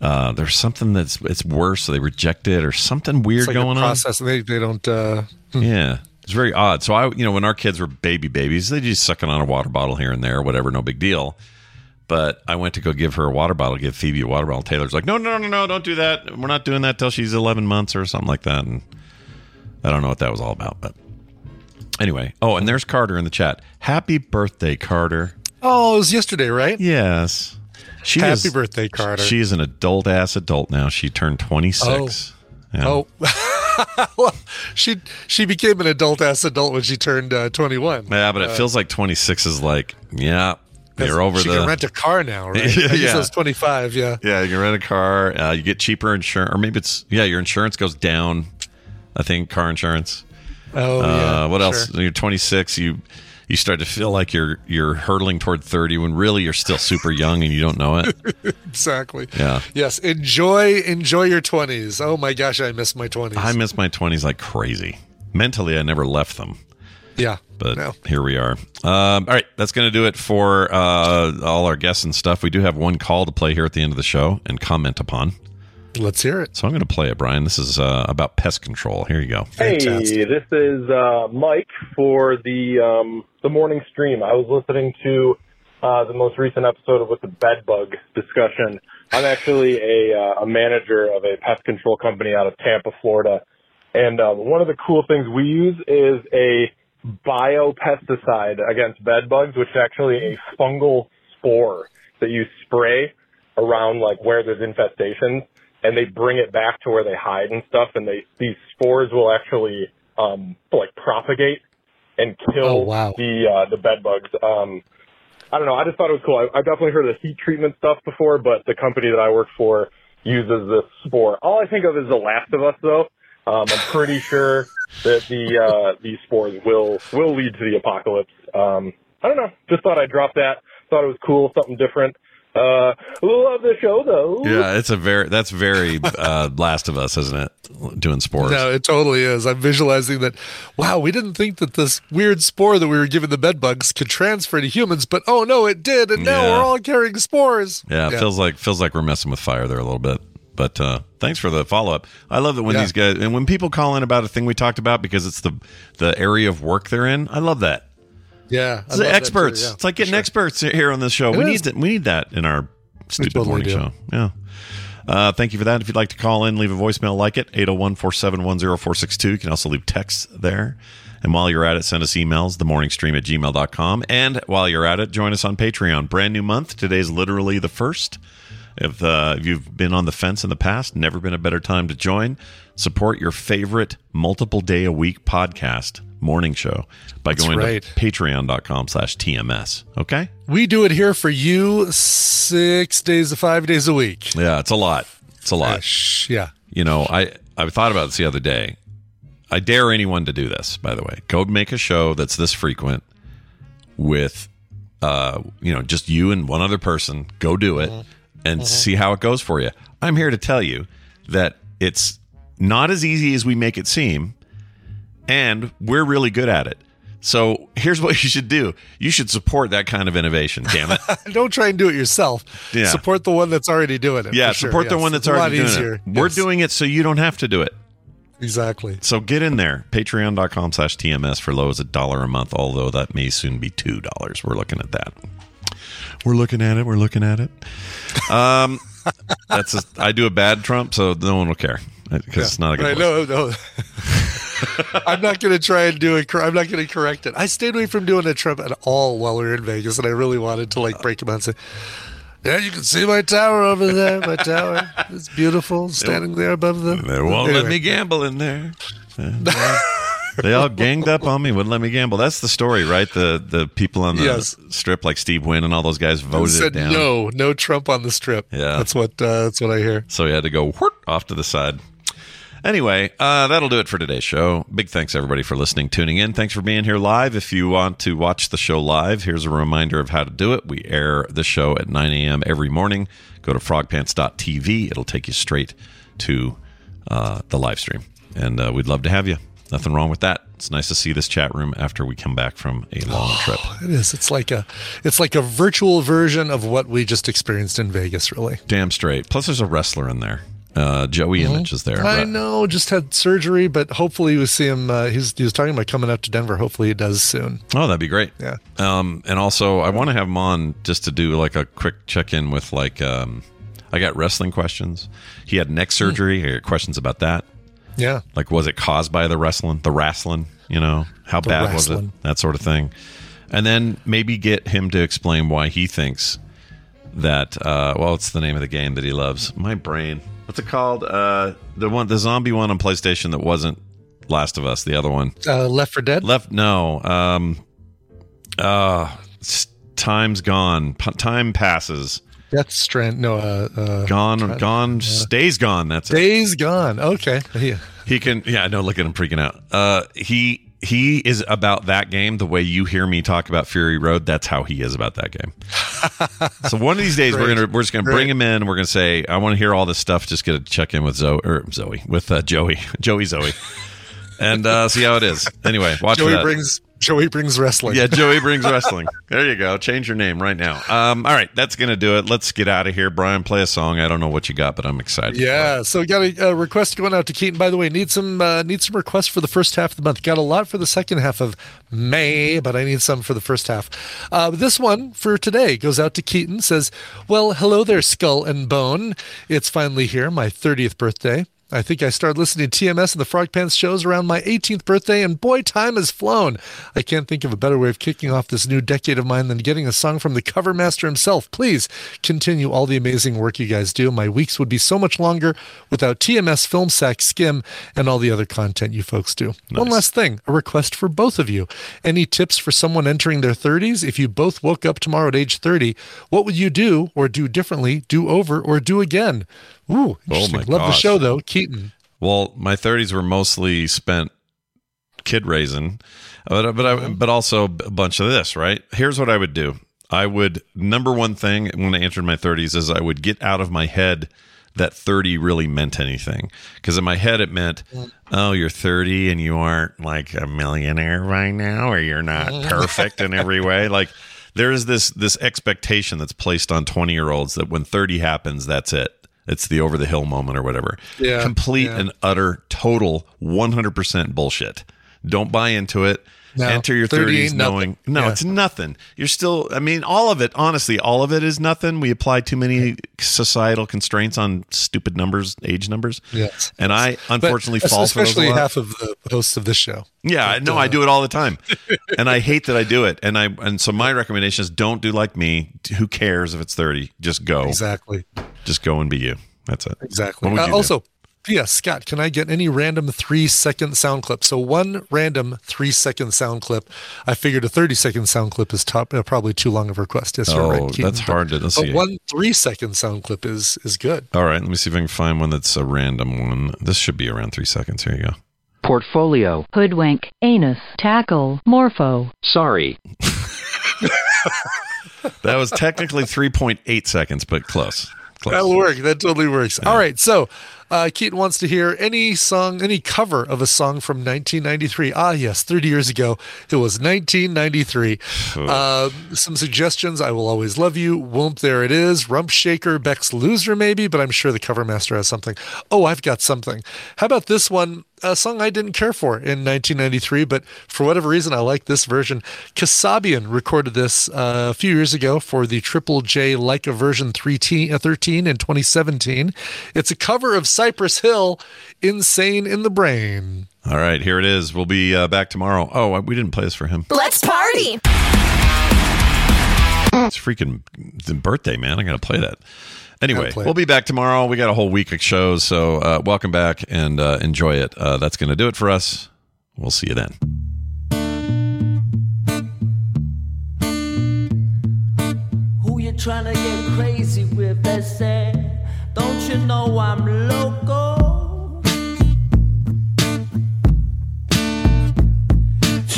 uh, there's something that's it's worse. So they reject it or something weird like going a on. process. They, they don't. Uh, Yeah. It's very odd. So I, you know, when our kids were baby babies, they just sucking on a water bottle here and there, whatever, no big deal. But I went to go give her a water bottle, give Phoebe a water bottle. Taylor's like, no, no, no, no, don't do that. We're not doing that till she's 11 months or something like that. And I don't know what that was all about. But anyway, oh, and there's Carter in the chat. Happy birthday, Carter. oh, it was yesterday, right? Yes. She Happy is, birthday, Carter. She is an adult ass adult now. She turned 26. Yeah. Oh. well, she she became an adult ass adult when she turned uh, 21. Yeah, but it Uh, feels like 26 is like, yeah, you're over she the. can rent a car now, right? Yeah, I guess yeah. it was 25, yeah. Yeah, you can rent a car. Uh, you get cheaper insurance, or maybe it's yeah, your insurance goes down. I think car insurance. Oh, uh, yeah, What else? sure. You're 26, you you start to feel like you're you're hurtling toward 30 when really you're still super young and you don't know it. exactly. Yeah. Yes, enjoy enjoy your 20s. Oh my gosh, I miss my 20s. I miss my 20s like crazy. Mentally, I never left them. yeah. but No. here we are. Um, all right, that's going to do it for uh, all our guests and stuff. We do have one call to play here at the end of the show and comment upon. Let's hear it. So I'm going to play it, Brian. This is uh, about pest control. Here you go. Hey, this is uh, Mike for the um, the morning stream. I was listening to uh, the most recent episode of with the bed bug discussion. I'm actually a, uh, a manager of a pest control company out of Tampa, Florida, and uh, one of the cool things we use is a biopesticide against bed bugs, which is actually a fungal spore that you spray around like where there's infestations and they bring it back to where they hide and stuff and they these spores will actually um like propagate and kill Oh, wow. the uh the bed bugs um I don't know. I just thought it was cool. I, I've definitely heard of the heat treatment stuff before, but the company that I work for uses this spore. All I think of is The Last of Us, though. Um, I'm pretty sure that the uh, these spores will will lead to the apocalypse. Um, I don't know. Just thought I'd drop that. Thought it was cool, something different. Uh, love the show though. Yeah, it's a very that's very uh, Last of Us, isn't it? Doing spores. No, it totally is. I'm visualizing that. Wow, we didn't think that this weird spore that we were giving the bed bugs could transfer to humans, but oh no, it did, and now Yeah. we're all carrying spores. Yeah, it feels like feels like we're messing with fire there a little bit. But uh, thanks for the follow up. I love that when Yeah. these guys and when people call in about a thing we talked about because it's the the area of work they're in. I love that. Yeah, It's the too, experts. yeah, it's like getting sure. experts here on this show. It we is. need that. We need that in our stupid totally morning do. show. Yeah. Uh, thank you for that. If you'd like to call in, leave a voicemail like it, 801 471 0462. You can also leave texts there. And while you're at it, send us emails, themorningstream at gmail.com. And while you're at it, join us on Patreon. Brand new month. Today's literally the first. If, uh, if you've been on the fence in the past, never been a better time to join. Support your favorite multiple day a week podcast morning show by That's going right. to patreon.com slash TMS. Okay? We do it here for you six days, five days a week. Yeah, it's a lot. It's a lot. Yeah. You know, I, I thought about this the other day. I dare anyone to do this, by the way. Go make a show that's this frequent with, uh, you know, just you and one other person. Go do it and see how it goes for you. I'm here to tell you that it's not as easy as we make it seem, and we're really good at it. So here's what you should do. You should support that kind of innovation, damn it. Don't try and do it yourself. Yeah. Support the one that's already doing it. yeah, sure. support the Yes. one that's It's a lot already doing easier. it. We're doing it so you don't have to do it. Exactly. So get in there. Patreon.com slash TMS for low as a dollar a month, although that may soon be two dollars. We're looking at that. We're looking at it. We're looking at it. Um that's a, I do a bad Trump, so no one will care. Because it's not a good Right, place. no, no. I'm not going to try and do it. I'm not going to correct it. I stayed away from doing a trip at all while we were in Vegas, and I really wanted to like break him out and say, "Yeah, you can see my tower over there. My tower, it's beautiful, standing there above them." They won't let me gamble in there. they all ganged up on me, wouldn't let me gamble. That's the story, right? The the people on the Yes. strip, like Steve Wynn and all those guys, voted said it down. no, no Trump on the strip. Yeah. that's what uh, that's what I hear. So he had to go whoop, off to the side. Anyway, uh, that'll do it for today's show. Big thanks everybody for listening, tuning in. Thanks for being here live. If you want to watch the show live, here's a reminder of how to do it. We air the show at 9 a.m. every morning. Go to frogpants.tv. It'll take you straight to uh, the live stream, and uh, we'd love to have you. Nothing wrong with that. It's nice to see this chat room after we come back from a long trip. It is. It's like a, it's like a virtual version of what we just experienced in Vegas. Really. Damn straight. Plus, there's a wrestler in there. Uh, Joey Image is there. I know, just had surgery, but hopefully we see him. Uh, he's he was talking about coming out to Denver. Hopefully he does soon. Oh, that'd be great. Yeah. Um, and also, I want to have him on just to do like a quick check in with like, um, I got wrestling questions. He had neck surgery. I got questions about that. Yeah. Like, was it caused by the wrestling? The wrestling? You know, how The bad was it? That sort of thing. And then maybe get him to explain why he thinks that. Uh, well, it's the name of the game that he loves. My brain. What's it called? Uh, the one, the zombie one on PlayStation that wasn't Last of Us. The other one. Uh, Left for Dead. Left no. Um uh time's gone. P- time passes. Death Strand. No. Uh, uh, Gone gone uh, days gone. That's it. Days Gone. Okay. Yeah. He can yeah, I know look at him freaking out. Uh he he is about that game the way you hear me talk about Fury Road. That's how he is about that game. so one of these days we're gonna we're just gonna Great. bring him in. We're gonna say I want to hear all this stuff. Just gonna check in with Zoe or Zoe with uh, Joey Joey Zoe, and uh, see how it is. Anyway, watch Joey that. brings Joey brings wrestling. Yeah, Joey brings wrestling. There you go. Change your name right now. Um, all right, that's gonna do it. Let's get out of here. Brian, play a song. I don't know what you got, but I'm excited. Yeah, so got a, uh request going out to Keaton. By the way, need some uh, need some requests for the first half of the month. Got a lot for the second half of May, but I need some for the first half. Uh, this one for today goes out to Keaton. Says, "Well, hello there, Skull and Bone. It's finally here, my thirtieth birthday." I think I started listening to TMS and the Frog Pants shows around my 18th birthday, and boy, time has flown. I can't think of a better way of kicking off this new decade of mine than getting a song from the cover master himself. Please continue all the amazing work you guys do. My weeks would be so much longer without TMS, Film Sack, Skim, and all the other content you folks do. One last thing a request for both of you. Any tips for someone entering their 30s? If you both woke up tomorrow at age 30, what would you do or do differently, do over, or do again? Ooh, oh interesting. Oh Love the show, though. Keaton. Well, my 30s were mostly spent kid raising, but but I, uh-huh. but also a bunch of this. Right? Here's what I would do. I would number one thing when I entered my 30s is I would get out of my head that 30 really meant anything because in my head it meant oh you're 30 and you aren't like a millionaire right now or you're not perfect in every way like there's this this expectation that's placed on 20 year olds that when 30 happens that's it it's the over the hill moment or whatever. Yeah, complete yeah. and utter total 100% bullshit. Don't buy into it No, enter your 30s ain't nothing. knowing no, Yeah. it's nothing. You're still. I mean, all of it. Honestly, all of it is nothing. We apply too many societal constraints on stupid numbers, age numbers. Yes. and I unfortunately But fall for those. especially half of the hosts of this show. Yeah, I know. I do it all the time, and I hate that I do it. And I and so my recommendation is don't do like me. Who cares if it's thirty? Just go. Exactly. Just go and be you. That's it. Exactly. Uh, you do? Also, yes, Scott, can I get any random three second sound clip? So one random three second sound clip. I figured a thirty second sound clip is top, uh, probably too long of a request. Yes, you're Oh, right. Keaton, that's but- hard to- let's but see. one three second sound clip is is good. All right, let me see if I can find one that's a random one. This should be around three seconds. Here you go. Portfolio. Hoodwink. Anus. Tackle. Morpho. Sorry. That was technically three point eight seconds, but close. Close. That'll work. That totally works. All right. So, uh, Keaton wants to hear any song, any cover of a song from 1993. Ah, yes, 30 years ago. It was 1993. uh, some suggestions. I Will Always Love You. Whoomp, There It Is. Rump Shaker. Beck's Loser, maybe, but I'm sure the cover master has something. Oh, I've got something. How about this one? A song I didn't care for in 1993, but for whatever reason, I like this version. Kasabian recorded this uh, a few years ago for the Triple J Like a Version 13 uh, 13 in 2017. It's a cover of Cypress Hill, Insane in the Brain. All right, here it is. We'll be uh, back tomorrow. Oh, we didn't play this for him. Let's party. It's freaking the birthday, man. I got to play that. Anyway, Gotta play it. we'll be back tomorrow. We got a whole week of shows, so uh, welcome back and uh, enjoy it. Uh, that's going to do it for us. We'll see you then. Who you trying to get crazy with? They say, don't you know I'm loco?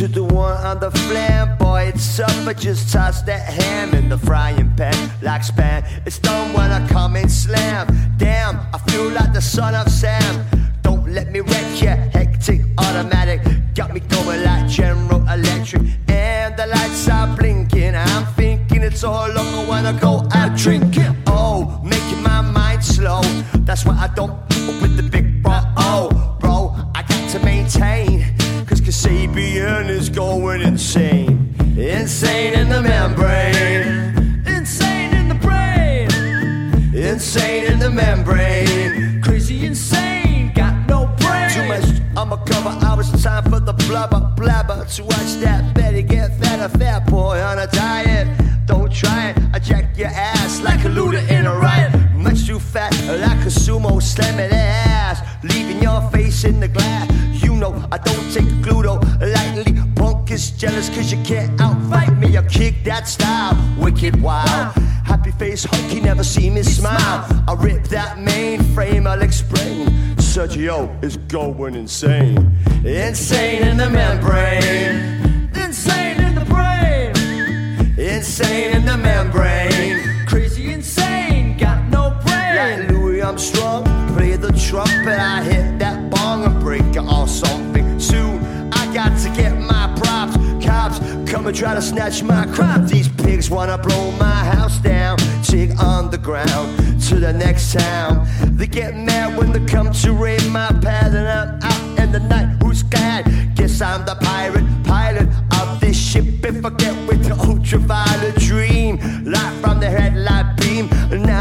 To the one on the flamboy, it's up, but just toss that ham in the frying pan like span. It's done when I come and slam. Damn, I feel like the son of Sam. Don't let me wreck ya, hectic automatic. Got me going like General Electric. And the lights are blinking. I'm thinking it's all over when I go out drinking. Oh, making my mind slow. That's why I don't with the big bro. Oh, bro, I got to maintain. Kasabian is going insane. Insane in the membrane. Insane in the brain. Insane in the membrane. Crazy insane. Got no brain. Too much I'ma cover. I was time for the blubber blabber. To watch that Betty get fat, a fat boy on a diet. Don't try it. I jack your ass like a looter in a riot. Much too fat, like a sumo slamming ass. Leaving your face in the glass. Know I don't take Gluto lightly. Punk is jealous cause you can't outfight me. I kick that style, wicked wild. Happy face hunky, never see me smile. I rip that mainframe, I'll explain. Sergio is going insane. Insane in the membrane. Insane in the brain. Insane in the membrane. Crazy insane, got no brain. Like Louis Armstrong, play the trumpet. I hit that it off something. Soon I got to get my props. Cops come and try to snatch my crop. These pigs wanna blow my house down. Take on the ground to the next town. They get mad when they come to raid my pad, and I'm out in the night. Who's scared? Guess I'm the pirate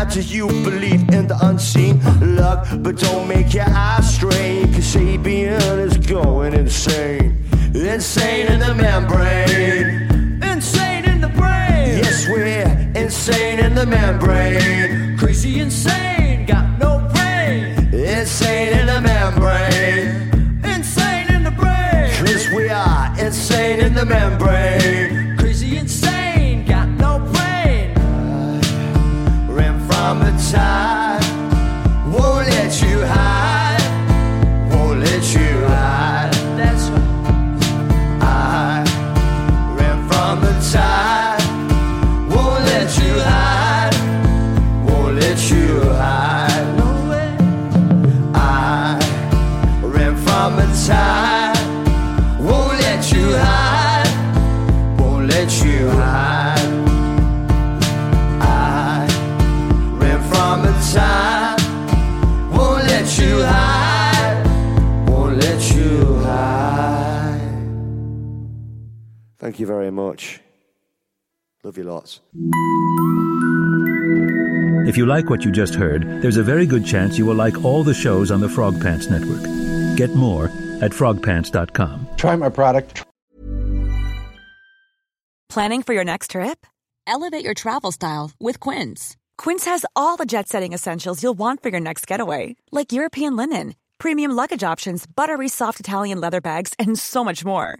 do you believe in the unseen? Look, but don't make your eyes strain. Kasabian is going insane. Insane in the membrane. Insane in the brain. Yes, we're insane in the membrane. Crazy insane, got no brain. Insane in the membrane. Insane in the brain. Cause we are insane in the membrane. From Thank you very much. Love you lots. If you like what you just heard, there's a very good chance you will like all the shows on the Frog Pants Network. Get more at frogpants.com. Try my product. Planning for your next trip? Elevate your travel style with Quince. Quince has all the jet setting essentials you'll want for your next getaway, like European linen, premium luggage options, buttery soft Italian leather bags, and so much more.